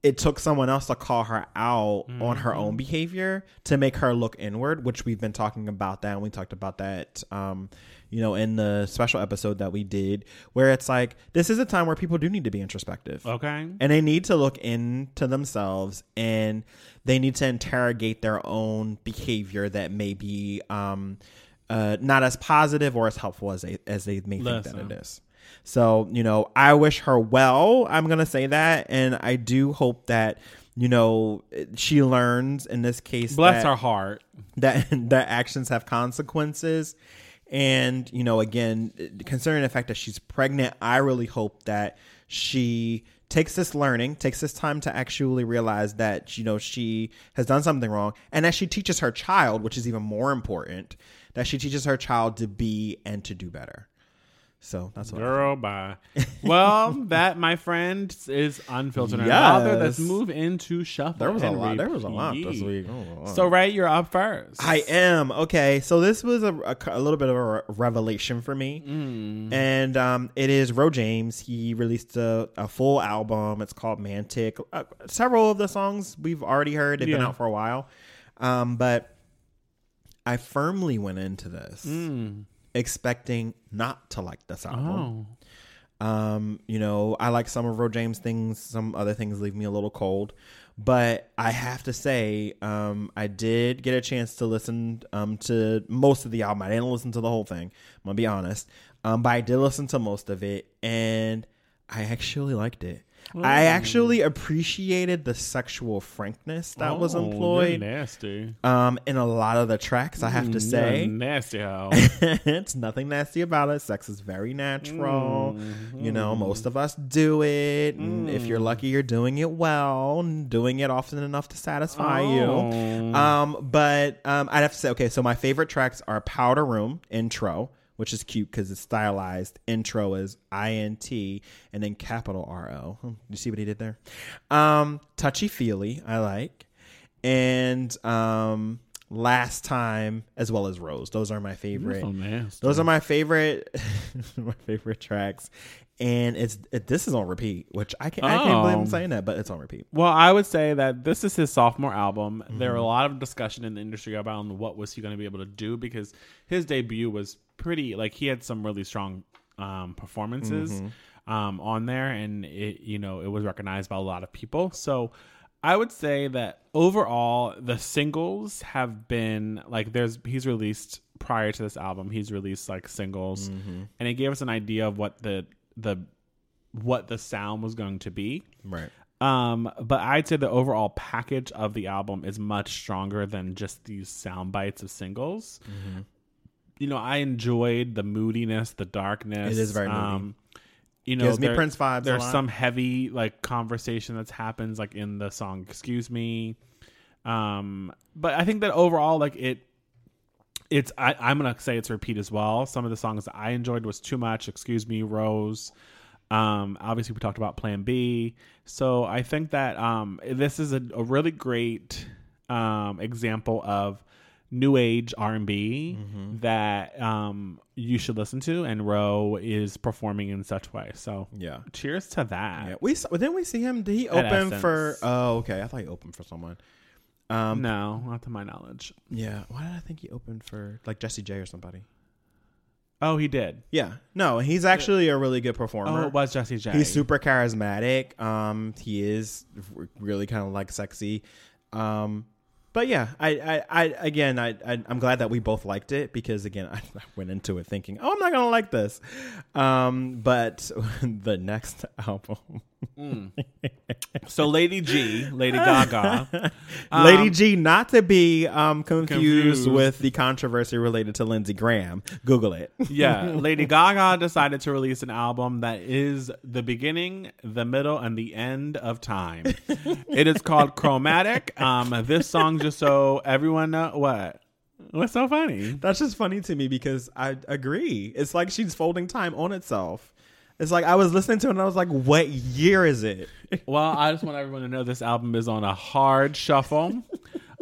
it took someone else to call her out on her own behavior to make her look inward which we've been talking about that. And we talked about that um you know in the special episode that we did where it's like this is a time where people do need to be introspective Okay. and they need to look into themselves and they need to interrogate their own behavior that may be um, uh, not as positive or as helpful as they as they may think that it is. So you know, I wish her well. I'm gonna say that, and I do hope that you know she learns in this case. Bless that- her heart. that that actions have consequences and you know again considering the fact that she's pregnant i really hope that she takes this learning takes this time to actually realize that you know she has done something wrong and that she teaches her child which is even more important that she teaches her child to be and to do better so that's what Girl, bye. Well, that, my friend, is unfiltered Yes. unbothered. Let's move into shuffle. there was a lot there was a lot this week Oh. So, right, you're up first. I am okay. So this was a, a, a little bit of a revelation for me, and um, it is Ro James. He released a, a full album. It's called Mantic. Uh, several of the songs we've already heard. They've been out for a while, um, but I firmly went into this Mm. Expecting not to like this album. Oh. Um, you know, I like some of Ro James things. Some other things leave me a little cold. But I have to say, um, I did get a chance to listen um, to most of the album. I didn't listen to the whole thing. I'm gonna be honest. Um, but I did listen to most of it, and I actually liked it. I actually appreciated the sexual frankness that was Oh, you're employed nasty. um, in a lot of the tracks. I have to You're say, nasty hoe. it's nothing nasty about it. Sex is very natural. You know, most of us do it. And if you're lucky, you're doing it well and doing it often enough to satisfy Oh. you. Um, but um, I'd have to say, okay, so my favorite tracks are Powder Room intro, which is cute because it's stylized. Intro is I N T and then capital R O. Hmm, You see what he did there? Um, Touchy Feely, I like. And um, Last Time, as well as Rose. Those are my favorite. So. Those are my favorite, my favorite tracks, and it's it, this is on repeat, which I can't I can't believe Oh. I'm saying that, but it's on repeat. Well, I would say that this is his sophomore album. There Mm-hmm. are a lot of discussion in the industry about what was he going to be able to do because his debut was pretty like he had some really strong um, performances Mm-hmm. um, on there, and it you know it was recognized by a lot of people. So I would say that overall the singles have been like there's he's released prior to this album he's released like singles Mm-hmm. and it gave us an idea of what the the what the sound was going to be Right. um, but I'd say the overall package of the album is much stronger than just these sound bites of singles. you know, I enjoyed the moodiness, the darkness. It is very moody. Um, you know, Gives me Prince vibes. there's some heavy like conversation that happens like in the song excuse me um but i think that overall like it it's I, i'm gonna say it's repeat as well some of the songs that i enjoyed was too much excuse me rose um obviously we talked about plan b so i think that um this is a, a really great um example of new age r&b Mm-hmm. that um you should listen to and roe is performing in such way so Yeah. cheers to that Yeah, we saw, didn't we see him? Did he At open Essence. for? Oh, okay. I thought he opened for someone. Um, no not to my knowledge yeah. Why did I think he opened for like Jessie J or somebody? oh he did Yeah. No, he's actually a really good oh performer. it was jessie j He's super charismatic. Um, he is really kind of like sexy. Um, but yeah, I, I, I again, I, I, I'm glad that we both liked it because again, I, I went into it thinking, oh, I'm not gonna like this. Um, but the next album, so lady g lady gaga Lady Um, G, not to be um confused, Confused. with the controversy related to Lindsey Graham. Google it. yeah, Lady Gaga decided to release an album that is the beginning, the middle, and the end of time. it is called Chromatica. Um, this song just so everyone know what. What's so funny? That's just funny to me because I agree. It's like she's folding time on itself. It's like I was listening to it and I was like, what year is it? Well, I just want everyone to know this album is on a hard shuffle.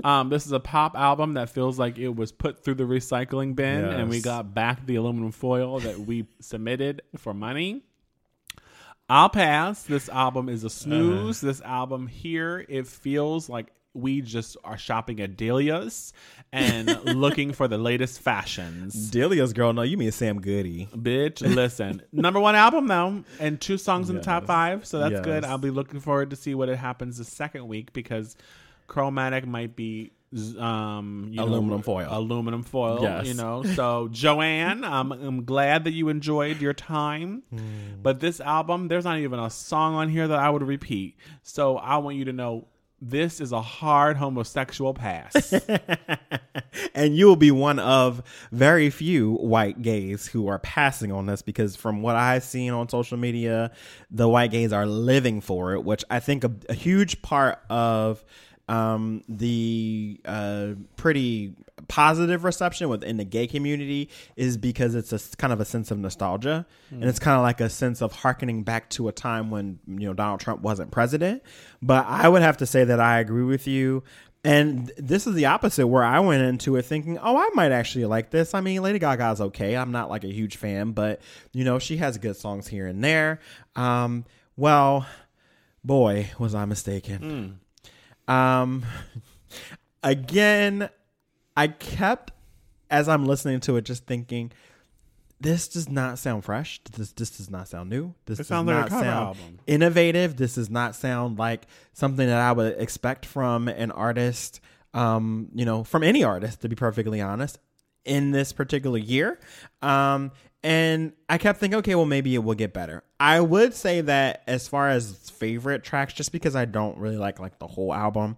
Um, this is a pop album that feels like it was put through the recycling bin and we got back the aluminum foil that we submitted for money. I'll pass. This album is a snooze. This album here, it feels like we just are shopping at Delia's and looking for the latest fashions. Delia's girl, no, you mean Sam Goody. Bitch, listen. Number one album though, and two songs in the top five, so that's good. I'll be looking forward to see what it happens the second week because Chromatica might be um you know, Aluminum foil. aluminum foil. Yes. You know, so Joanne, um, I'm glad that you enjoyed your time, Hmm. but this album, there's not even a song on here that I would repeat. So I want you to know. This is a hard homosexual pass. and you will be one of very few white gays who are passing on this because from what I've seen on social media, the white gays are living for it, which I think a, a huge part of um, the uh, pretty positive reception within the gay community is because it's a kind of a sense of nostalgia and it's kind of like a sense of harkening back to a time when you know Donald Trump wasn't president. But I would have to say that I agree with you. And this is the opposite where I went into it thinking, oh, I might actually like this. I mean, Lady Gaga's okay. I'm not like a huge fan, but you know, she has good songs here and there. Um, well, boy, was I mistaken. Um, again, I kept as I'm listening to it just thinking, this does not sound fresh. This this does not sound new. This does like a not cover sound album. innovative. This does not sound like something that I would expect from an artist. Um, you know, from any artist, to be perfectly honest, in this particular year. Um, and I kept thinking, okay, well, maybe it will get better. I would say that as far as favorite tracks, just because I don't really like like the whole album,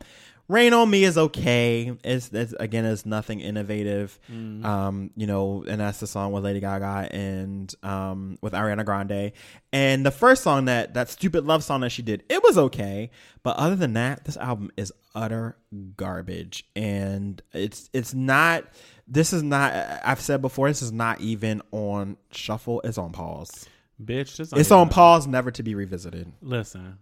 Rain on Me is okay. It's, it's again, it's nothing innovative. Um, you know, and that's the song with Lady Gaga and um with Ariana Grande. And the first song that that stupid love song that she did, it was okay. But other than that, this album is utter garbage. And it's it's not this is not I've said before, this is not even on shuffle, it's on pause. Bitch, It's on pause, never to be revisited. Listen,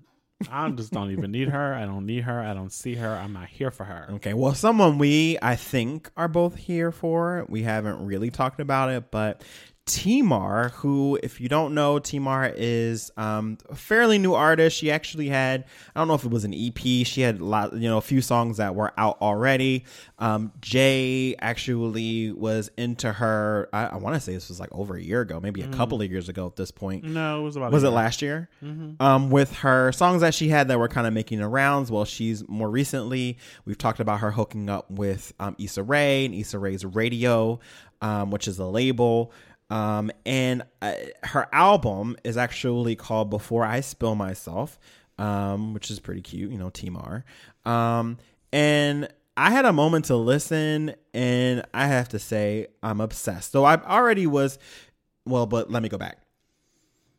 I just don't even need her. I don't need her. I don't see her. I'm not here for her. Okay, well, someone we I think are both here for. We haven't really talked about it, but Teamarrr, who, if you don't know, Teamarrr is um, a fairly new artist. She actually had I don't know if it was an EP. She had a lot, you know, a few songs that were out already. Um, Jay actually was into her. I, I want to say this was like over a year ago, maybe a couple of years ago at this point No, it was about. was it last year? Um, with her songs that she had that were kind of making the rounds. Well, she's more recently we've talked about her hooking up with um, Issa Rae and Issa Rae's Raedio, um, which is a label. Um, and uh, her album is actually called Before I Spill Myself, um, which is pretty cute, you know, Teamarrr. Um, and I had a moment to listen, and I have to say I'm obsessed. So I already was, well, but let me go back.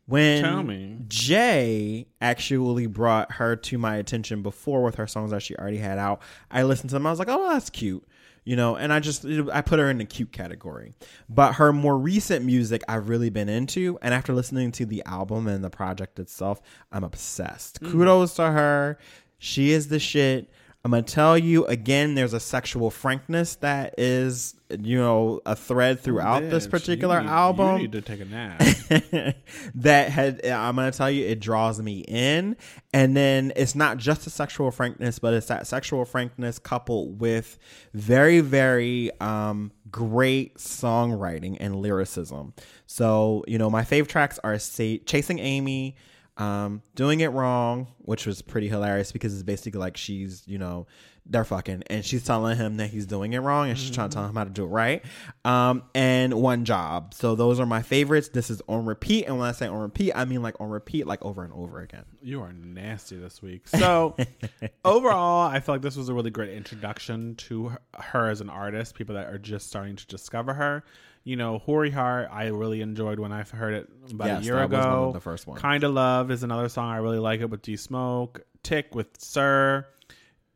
When Tell me. Jay actually brought her to my attention before with her songs that she already had out, I listened to them. I was like, oh, that's cute. You know, and I just I put her in the cute category. But her more recent music I've really been into, and after listening to the album and the project itself, I'm obsessed. Mm. Kudos to her. She is the shit. I'm gonna tell you again. There's a sexual frankness that is, you know, a thread throughout this particular you need- album You need to take a nap. that had I'm gonna tell you it draws me in, and then it's not just a sexual frankness, but it's that sexual frankness coupled with very very um, great songwriting and lyricism. So you know my fave tracks are "Chasing Amy." Um, doing it wrong, which was pretty hilarious because it's basically like she's, you know, they're fucking and she's telling him that he's doing it wrong and she's trying to tell him how to do it right. Um, and one job. So those are my favorites. This is on repeat. And when I say on repeat, I mean like on repeat, like over and over again. You are nasty this week. So, overall, I feel like this was a really great introduction to her, her as an artist. People that are just starting to discover her. You know, Hoary Heart, I really enjoyed when I heard it about Yes, a year ago. of the first one. Kinda Love is another song I really like it with D Smoke. Tick with Sir.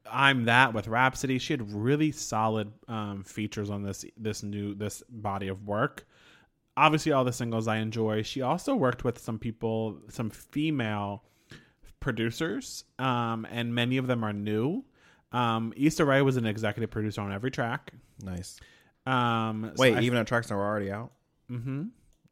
I'm that with Rapsody. She had really solid um, features on this this new this body of work. Obviously, all the singles I enjoy. She also worked with some people, some female producers, um, and many of them are new. Um, Issa Rae was an executive producer on every track. Nice. Um, so Wait, I- even the tracks that were already out? mm-hmm.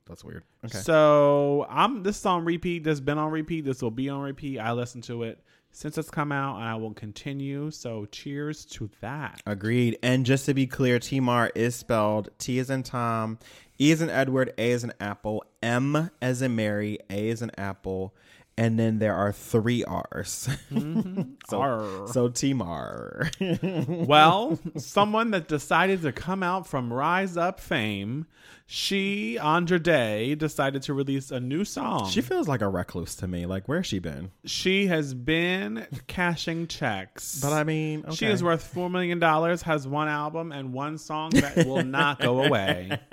That's weird. Okay. So I'm this is on repeat. This been on repeat. This will be on repeat. I listened to it since it's come out, and I will continue. So cheers to that. Agreed. And just to be clear, Teamarrr is spelled T as in Tom, E as in Edward, A as in Apple, M as in Mary, A as in Apple, and then there are three R's. so, mm-hmm. Arr. so Teamarrr. Well, someone that decided to come out from Rise Up fame, she Andra Day decided to release a new song. she feels like a recluse to me. Like, where's she been? She has been cashing checks. But I mean, She is worth four million dollars, has one album and one song that will not go away.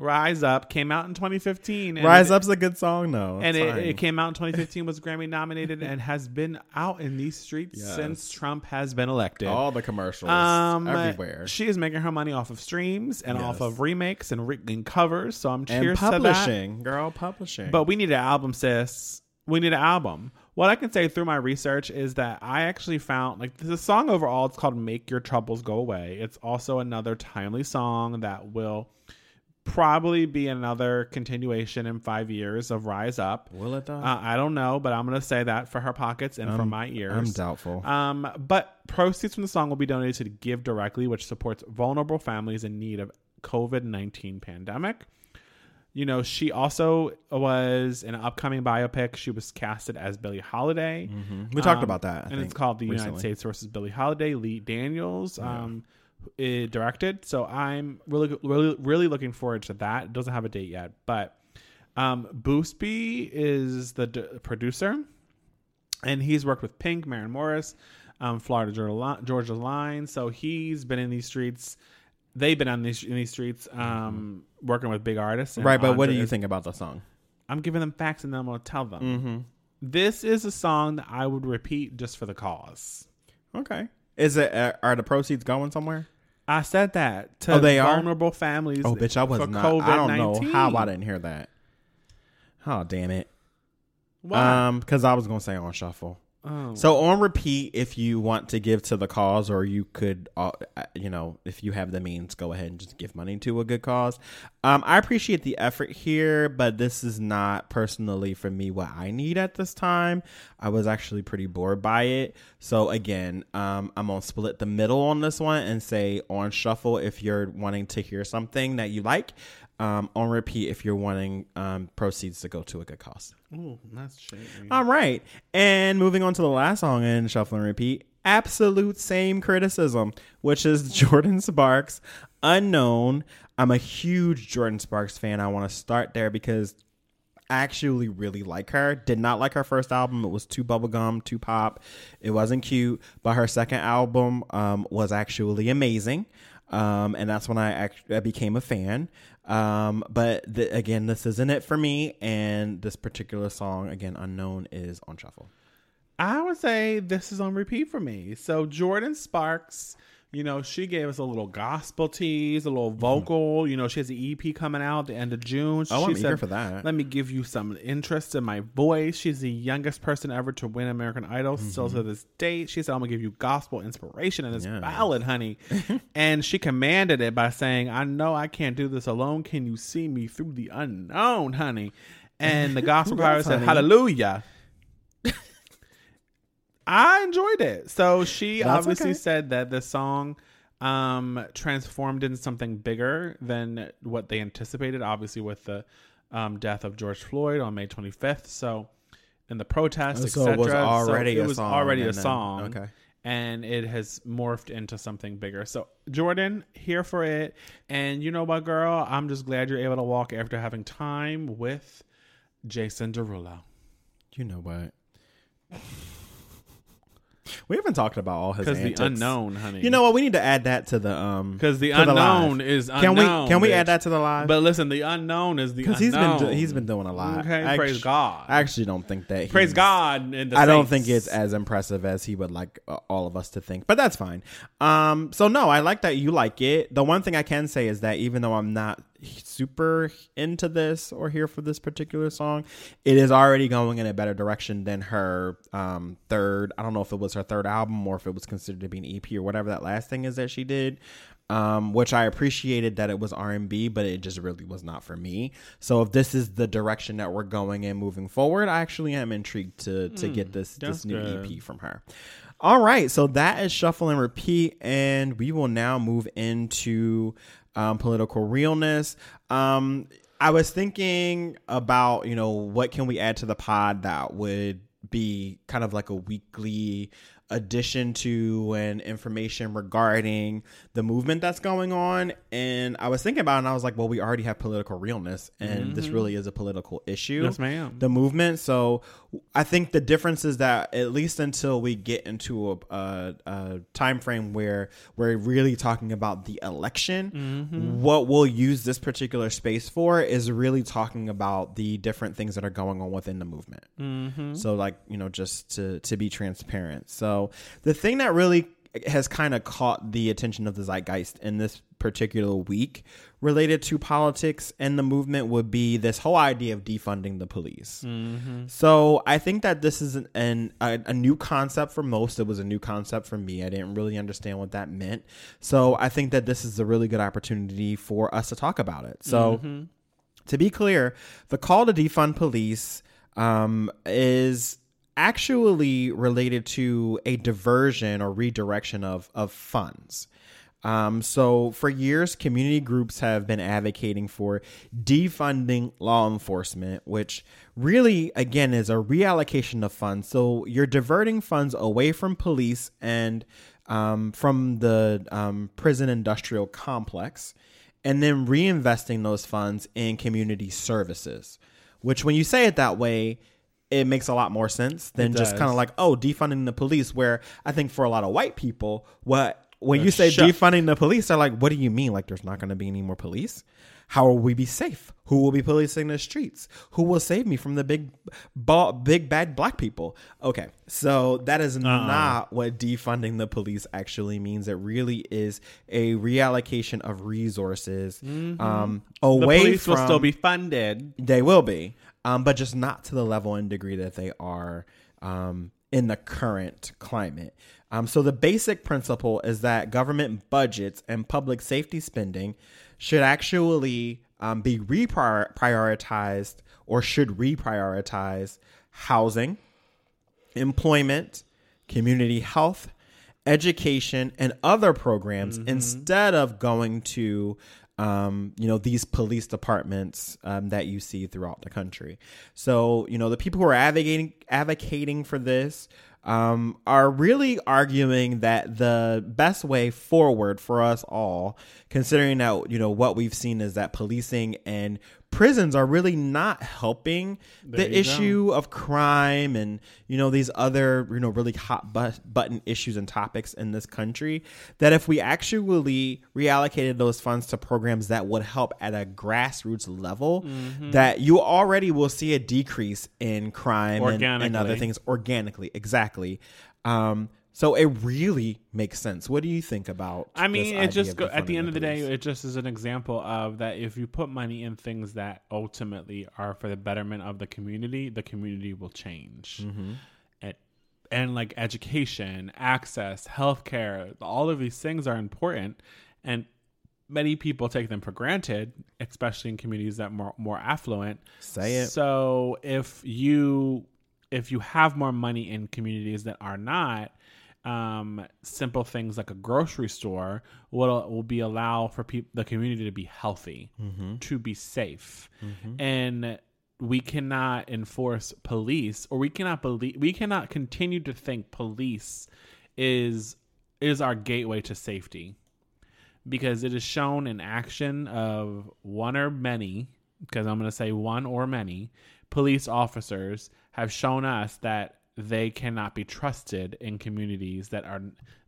Rise Up came out in 2015. and Rise it- Up's a good song, though. And it, it came out in 2015, was Grammy nominated, and has been out in these streets Yes. since Trump has been elected. all the commercials um, everywhere. She is making her money off of streams and off of remakes and, re- and covers. So I'm and cheers to that. publishing, girl, publishing. But we need an album, sis. We need an album. What I can say through my research is that I actually found like the song overall. It's called "Make Your Troubles Go Away." It's also another timely song that will probably be another continuation in five years of Rise Up. will it though? Uh, I don't know, but I'm gonna say that for her pockets and for my ears. I'm doubtful. Um, but proceeds from the song will be donated to Give Directly, which supports vulnerable families in need of COVID nineteen pandemic. You know, she also was in an upcoming biopic. She was casted as Billie Holiday. we talked Um, about that, I and think, it's called The United. States versus Billie Holiday. Lee Daniels um, eh, directed. So I'm really, really, really looking forward to that. It doesn't have a date yet, but um, Busbee is the d- producer, and he's worked with Pink, Maren Morris, um, Florida Georgia Line. So he's been in these streets. They've been on these in these streets, um, working with big artists. right, but what do you think about the song? I'm giving them facts, and then I'm to tell them. Mm-hmm. This is a song that I would repeat just for the cause. Okay. Is it? Uh, are the proceeds going somewhere? I said that to Oh, they are? vulnerable families. Oh, bitch, I was for not. I don't know how I didn't hear that. Oh, damn it. Why? Um, because I was gonna say on shuffle. Oh. So on repeat, if you want to give to the cause, or you could, uh, you know, if you have the means, go ahead and just give money to a good cause. Um, I appreciate the effort here, but this is not personally for me what I need at this time. I was actually pretty bored by it. So again, um, I'm gonna split the middle on this one and say on shuffle if you're wanting to hear something that you like. Um, on repeat if you're wanting um, proceeds to go to a good cause. Ooh, that's shady. All right. And moving on to the last song in Shuffle and Repeat, absolute same criticism, which is Jordin Sparks, Unknown. I'm a huge Jordin Sparks fan. I want to start there because I actually really like her. Did not like her first album. It was too bubblegum, too pop. It wasn't cute. But her second album um, was actually amazing. Um, and that's when I, actually I became a fan. Um, but the, again, this isn't it for me. And this particular song, again, Unknown, is on shuffle. I would say this is on repeat for me. So Jordin Sparks, you know, she gave us a little gospel tease, a little mm-hmm. vocal. You know, she has an EP coming out the end of June. Oh, she I'm eager for that. Let me give you some interest in my voice. She's the youngest person ever to win American Idol, still mm-hmm. to this date. She said, I'm gonna give you gospel inspiration in this ballad, honey. and she commanded it by saying, I know I can't do this alone. Can you see me through the unknown, honey? And the gospel choir said. Hallelujah. I enjoyed it. So she That's obviously okay. said that the song um transformed into something bigger than what they anticipated obviously with the um death of George Floyd on May 25th. So in the protests, Oh, so etc. it was already it a was song already a and then- song. okay. And it has morphed into something bigger. So Jordan, here for it. And you know what, girl? I'm just glad you're able to walk after having time with Jason Derulo. You know what? We haven't talked about all his Because the unknown, honey. You know what? We need to add that to the um. Because the to the unknown is Can we can we bitch. add that to the live? But listen, the unknown is the because unknown. he's been do- he's been doing a lot. Okay, I praise actu- God. I actually don't think that. praise God. And the I don't think it's as impressive as he would like uh, all of us to think, but that's fine. Um, so no, I like that you like it. The one thing I can say is that even though I'm not super into this or here for this particular song, it is already going in a better direction than her um third. I don't know if it was her third album or if it was considered to be an EP or whatever that last thing is that she did. Um, which I appreciated that it was R and B, but it just really was not for me. So if this is the direction that we're going in moving forward, I actually am intrigued to to get this this new good. EP from her. All right, so that is shuffle and repeat, and we will now move into um, political realness. Um, I was thinking about you know what can we add to the pod that would be kind of like a weekly addition to and information regarding the movement that's going on and i was thinking about it and i was like well we already have political realness and this really is a political issue Yes, ma'am. the movement. So I think the difference is that at least until we get into a, a, a time frame where we're really talking about the election, mm-hmm. what we'll use this particular space for is really talking about the different things that are going on within the movement. Mm-hmm. So like you know just to to be transparent. So the thing that really has kind of caught the attention of the zeitgeist in this particular week related to politics and the movement would be this whole idea of defunding the police. So I think that this is an, an a, a new concept for most. It was a new concept for me. I didn't really understand what that meant. So I think that this is a really good opportunity for us to talk about it. So to be clear, the call to defund police um, is actually related to a diversion or redirection of, of funds. Um, so, for years, community groups have been advocating for defunding law enforcement, which really, again, is a reallocation of funds. So, you're diverting funds away from police and um, from the um, prison industrial complex and then reinvesting those funds in community services, which, when you say it that way, it makes a lot more sense than just kind of like, oh, defunding the police, where I think for a lot of white people, what when They're you say shook. defunding the police, they're like, what do you mean? Like, there's not going to be any more police? How will we be safe? Who will be policing the streets? Who will save me from the big, ba- big bad black people? Okay, so that is not what defunding the police actually means. It really is a reallocation of resources um, the police from will still be funded. they will be, um, but just not to the level and degree that they are um, in the current climate. Um, so the basic principle is that government budgets and public safety spending should actually um, be reprioritized or should reprioritize housing, employment, community health, education, and other programs instead of going to um, you know these police departments um, that you see throughout the country. So you know the people who are advocating advocating for this um, are really arguing that the best way forward for us all, considering that you know what we've seen is that policing and prisons are really not helping There the issue of crime and you know these other you know really hot but- button issues and topics in this country that if we actually reallocated those funds to programs that would help at a grassroots level Mm-hmm. that you already will see a decrease in crime and, and other things organically. Exactly. Um so it really makes sense what do you think about I mean, it just go, at the end of the day, it just is an example of that. If you put money in things that ultimately are for the betterment of the community, the community will change. Mm-hmm. And, and like education, access, healthcare, all of these things are important, and many people take them for granted, especially in communities that are more more affluent. Say it. So if you if you have more money in communities that are not, um, simple things like a grocery store will will be allow for peop- the community to be healthy, to be safe, and we cannot enforce police, or we cannot believe we cannot continue to think police is is our gateway to safety. Because it is shown in action of one or many because i'm going to say one or many police officers have shown us that they cannot be trusted in communities that are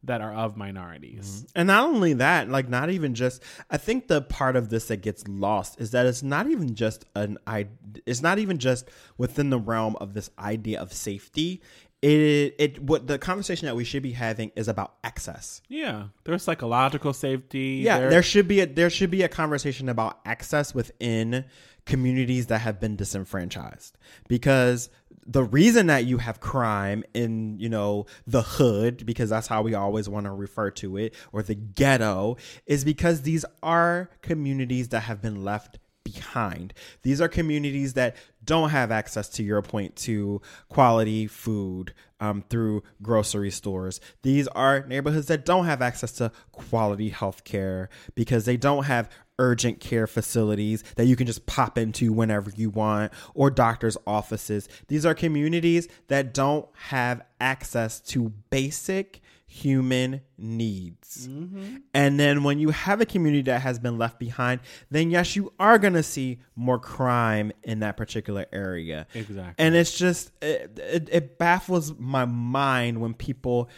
that are of minorities mm-hmm. And not only that, like not even just I think the part of this that gets lost is that it's not even just an I it's not even just within the realm of this idea of safety. It it what the conversation that we should be having is about access. yeah there's psychological safety Yeah, there- there should be a there should be a conversation about access within communities that have been disenfranchised because the reason that you have crime in you know the hood because that's how we always want to refer to it or the ghetto is because these are communities that have been left behind. These are communities that don't have access to your point to quality food um, through grocery stores. These are neighborhoods that don't have access to quality health care because they don't have urgent care facilities that you can just pop into whenever you want or doctors' offices. These are communities that don't have access to basic human needs. Mm-hmm. And then when you have a community that has been left behind, then yes, you are going to see more crime in that particular area. Exactly. And it's just, it, it, it baffles my mind when people,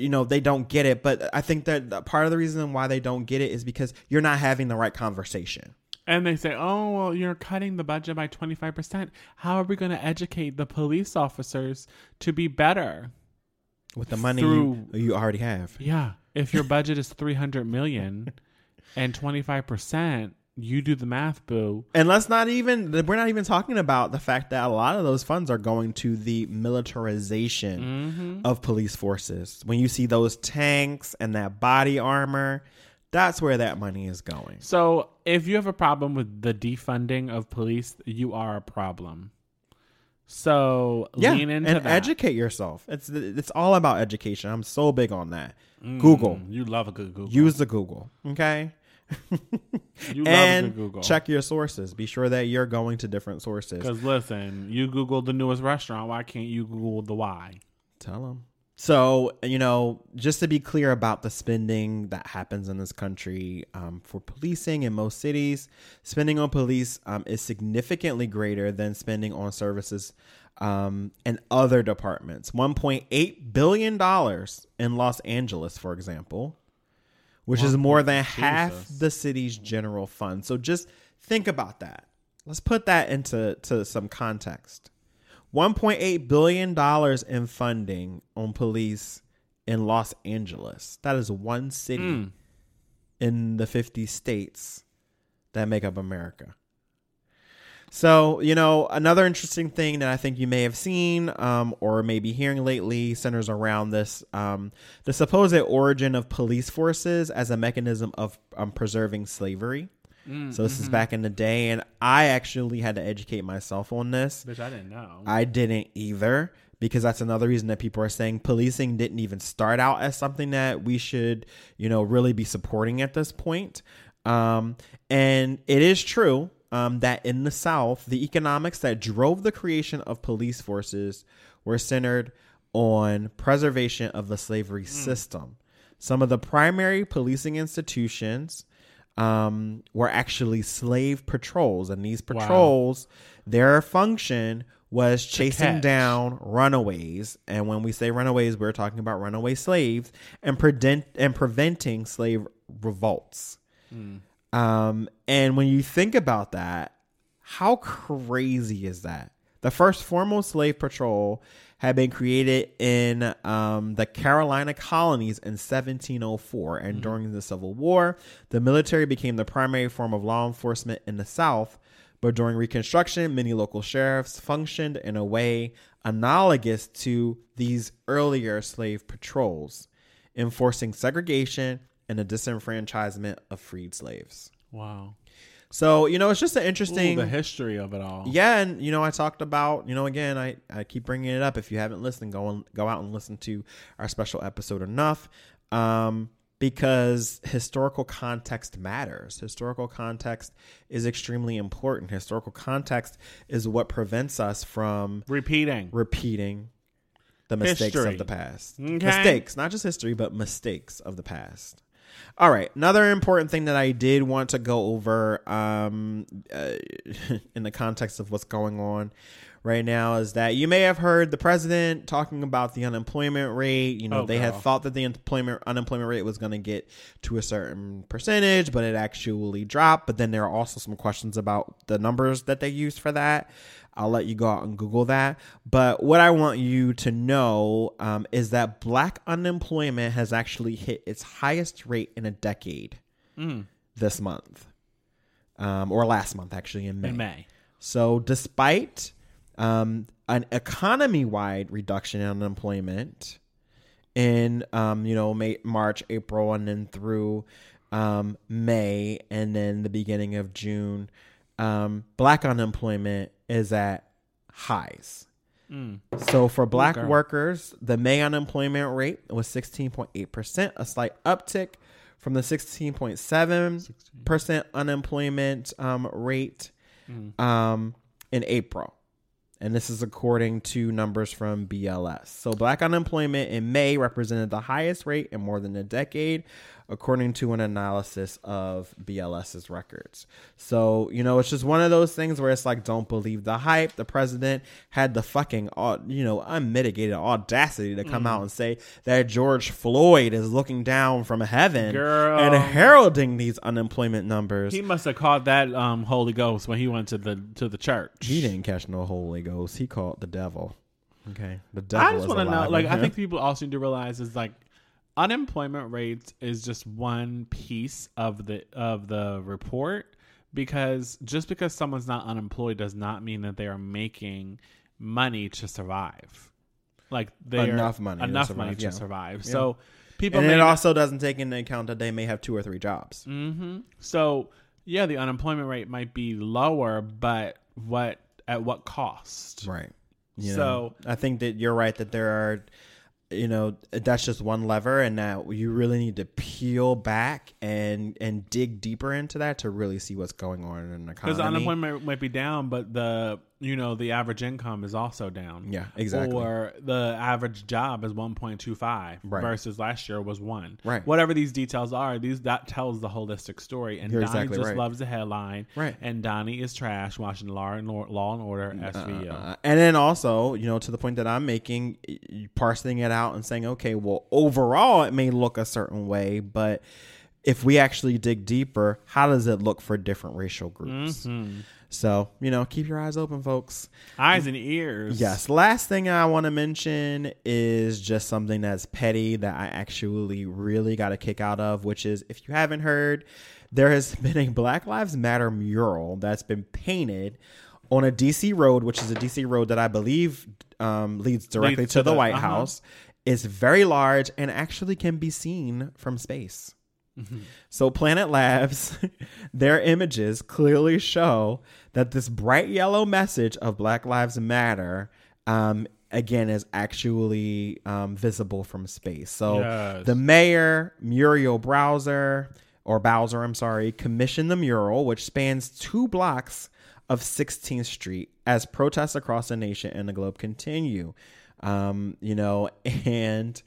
you know, they don't get it. But I think that part of the reason why they don't get it is because you're not having the right conversation. And they say, oh, well, you're cutting the budget by 25%. How are we going to educate the police officers to be better? With the money Through- you, you already have. Yeah. If your budget is 300 million and 25%, you do the math, boo. And let's not even, we're not even talking about the fact that a lot of those funds are going to the militarization of police forces. When you see those tanks and that body armor, that's where that money is going. So if you have a problem with the defunding of police, you are a problem. So Yeah, lean into and that. educate yourself. It's it's all about education. I'm so big on that. Google. Mm, You love a good Google. Use the Google, okay? You and Google. check your sources. Be sure that you're going to different sources. Because listen, you Google the newest restaurant. Why can't you Google the why? Tell them. So, you know, just to be clear about the spending that happens in this country um, for policing in most cities, spending on police um, is significantly greater than spending on services um, in other departments. $1.8 billion in Los Angeles, for example, which is more than half the city's general fund. So just think about that. Let's put that into to some context. $1.8 billion in funding on police in Los Angeles. That is one city Mm. in the 50 states that make up America. So, you know, another interesting thing that I think you may have seen um, or maybe hearing lately centers around this um, the supposed origin of police forces as a mechanism of um, preserving slavery. So, this is back in the day, and I actually had to educate myself on this. Which I didn't know. I didn't either because that's another reason that people are saying policing didn't even start out as something that we should, you know, really be supporting at this point. Um, and it is true um, that in the South, the economics that drove the creation of police forces were centered on preservation of the slavery system. Some of the primary policing institutions um, were actually slave patrols, and these patrols, their function was chasing down runaways. And when we say runaways, we're talking about runaway slaves and prevent and preventing slave revolts. Um, and when you think about that, how crazy is that? The first formal slave patrol had been created in um, the Carolina colonies in 1704. And during the Civil War, the military became the primary form of law enforcement in the South. But during Reconstruction, many local sheriffs functioned in a way analogous to these earlier slave patrols, enforcing segregation and the disenfranchisement of freed slaves. Wow. So, you know, it's just an Ooh, interesting. the history of it all. Yeah, and you know, I talked about, you know, again, I, I keep bringing it up. If you haven't listened, go and go out and listen to our special episode enough, um, because historical context matters. Historical context is extremely important. Historical context is what prevents us from Repeating. repeating the mistakes History. of the past. Okay. Mistakes, not just history, but mistakes of the past. All right. Another important thing that I did want to go over um, uh, in the context of what's going on right now is that you may have heard the president talking about the unemployment rate. You know, Oh, they had thought that the employment unemployment rate was going to get to a certain percentage, but it actually dropped. But then there are also some questions about the numbers that they used for that. I'll let you go out and Google that. But what I want you to know um, is that black unemployment has actually hit its highest rate in a decade Mm. this month, um, or last month, actually, in May. In May. So, despite um, an economy-wide reduction in unemployment in um, you know May, March, April, and then through um, May, and then the beginning of June, um, black unemployment is at highs. Mm. So for black girl. workers, the May unemployment rate was 16.8%, a slight uptick from the 16.7% unemployment um, rate um, in April. And this is according to numbers from BLS. So black unemployment in May represented the highest rate in more than a decade, according to an analysis of BLS's records. So, you know, it's just one of those things where it's like, don't believe the hype. The president had the fucking, you know, unmitigated audacity to come out and say that George Floyd is looking down from heaven Girl. and heralding these unemployment numbers. He must have caught that um, Holy Ghost when he went to the to the church. He didn't catch no Holy Ghost. He called the devil. Okay, the devil. I just want want to know, like, I think people also need to realize is like unemployment rates is just one piece of the of the report because just because someone's not unemployed does not mean that they are making money to survive. Like they Enough money to enough survive, money to yeah. survive. Yeah. So people and it not- also doesn't take into account that they may have two or three jobs. hmm So yeah, the unemployment rate might be lower, but what at what cost? Right. You So- know, I think that you're right that there are, you know, that's just one lever, and that you really need to peel back and and dig deeper into that to really see what's going on in the conversation. Because economy. unemployment might be down, but the you know the average income is also down. Yeah, exactly. Or the average job is one point two five Right. versus last year was one. Right. Whatever these details are, these that tells the holistic story. And You're Donnie exactly just right. loves the headline. Right. And Donnie is trash watching Law and Law and Order SVU. Uh, and then also, you know, to the point that I'm making, parsing it out and saying, okay, well, overall, it may look a certain way, but if we actually dig deeper, how does it look for different racial groups? Mhm. So, you know, keep your eyes open, folks. Eyes and ears. Yes. Last thing I want to mention is just something that's petty that I actually really got a kick out of, which is if you haven't heard, there has been a Black Lives Matter mural that's been painted on a DC road, which is a DC road that I believe um, leads directly Leads to, to the, the- White uh-huh. House. It's very large and actually can be seen from space. So Planet Labs, their images clearly show that this bright yellow message of Black Lives Matter, um, again, is actually um, visible from space. So Yes. the mayor Muriel Browser or Bowser, I'm sorry, commissioned the mural, which spans two blocks of 16th Street as protests across the nation and the globe continue. Um, you know, and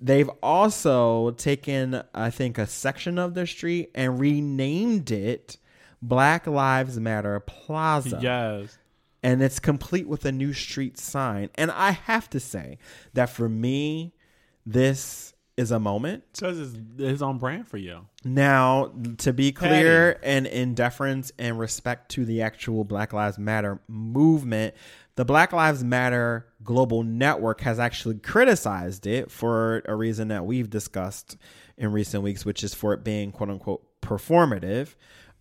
they've also taken, I think, a section of the street and renamed it Black Lives Matter Plaza Yes. and it's complete with a new street sign. And I have to say that for me, this is a moment. Because it's, it's on brand for you. Now, to be clear and in deference and respect to the actual Black Lives Matter movement, the Black Lives Matter Global Network has actually criticized it for a reason that we've discussed in recent weeks, which is for it being quote unquote performative.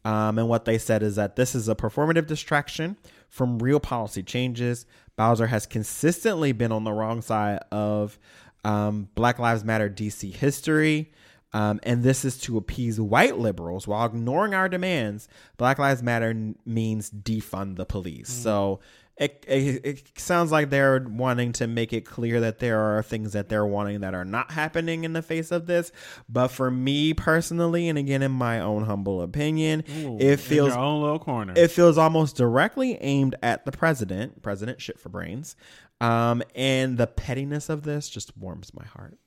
Um, and what they said is that this is a performative distraction from real policy changes. Bowser has consistently been on the wrong side of um, Black Lives Matter DC history. Um, and this is to appease white liberals while ignoring our demands. Black Lives Matter n- means defund the police. So it, it, it sounds like they're wanting to make it clear that there are things that they're wanting that are not happening in the face of this. But for me personally, and again in my own humble opinion, Ooh, it feels own little corner. it feels almost directly aimed at the president, President Shit for Brains. Um, and the pettiness of this just warms my heart.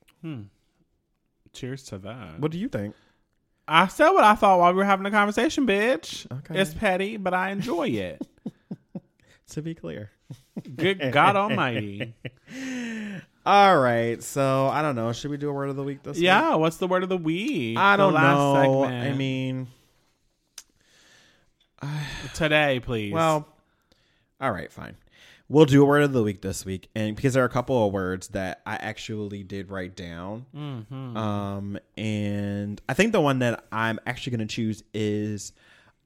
Cheers to that. What do you think? I said what I thought while we were having a conversation, bitch. Okay. It's petty, but I enjoy it. To be clear. Good God Almighty. All right. So I don't know. Should we do a word of the week this week? Yeah, what's the word of the week? I don't know. segment. I mean, today, please. well, all right, fine. We'll do a word of the week this week, and because there are a couple of words that I actually did write down, Mm-hmm. um, and I think the one that I'm actually going to choose is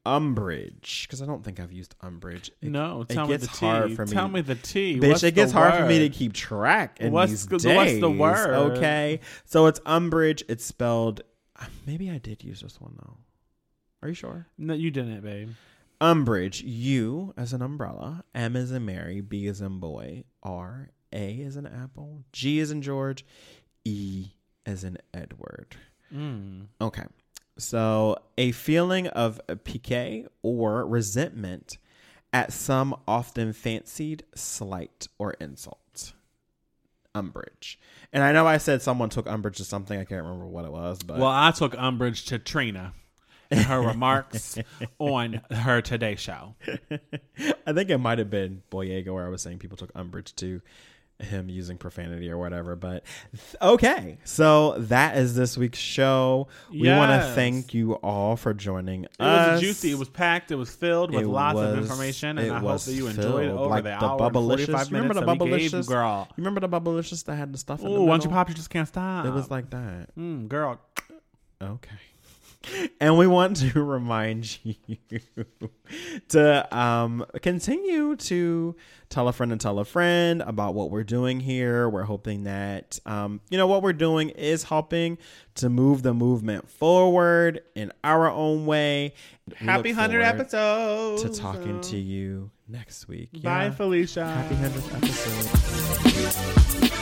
umbrage because I don't think I've used umbrage. It, no, tell me the T. me. Tell me the tea. Bitch, What's it gets hard for me to keep track in What's these the- days. what's the word? Okay, so it's umbrage. It's spelled. Maybe I did use this one though. Are you sure? No, you didn't, babe. Umbrage. U as an umbrella. M as in Mary. B as in boy. R. A as an apple. G as in George. E as in Edward. Mm. Okay. So a feeling of pique or resentment at some often fancied slight or insult. Umbrage. And I know I said someone took umbrage to something. I can't remember what it was, but Well, I took umbrage to Trina and her remarks on her Today Show. I think it might have been Boyega where I was saying people took umbrage to him using profanity or whatever. But okay, so that is this week's show. We want to thank you all for joining It us. was juicy. It was packed. It was filled with It lots of information, and I hope that you enjoyed it over Like the, the hour Bubblicious. 45 You remember the that we gave you, Bubblicious? girl. You remember the Bubblicious that had the stuff Ooh, once you pop, you just can't stop. It was like that. mm, girl. Okay. And we want to remind you to um, continue to tell a friend and tell a friend about what we're doing here. We're hoping that, um, you know, what we're doing is helping to move the movement forward in our own way. We Happy 100 forward episodes. To talking to you next week. Bye, Yeah. Felicia. Happy 100th episode.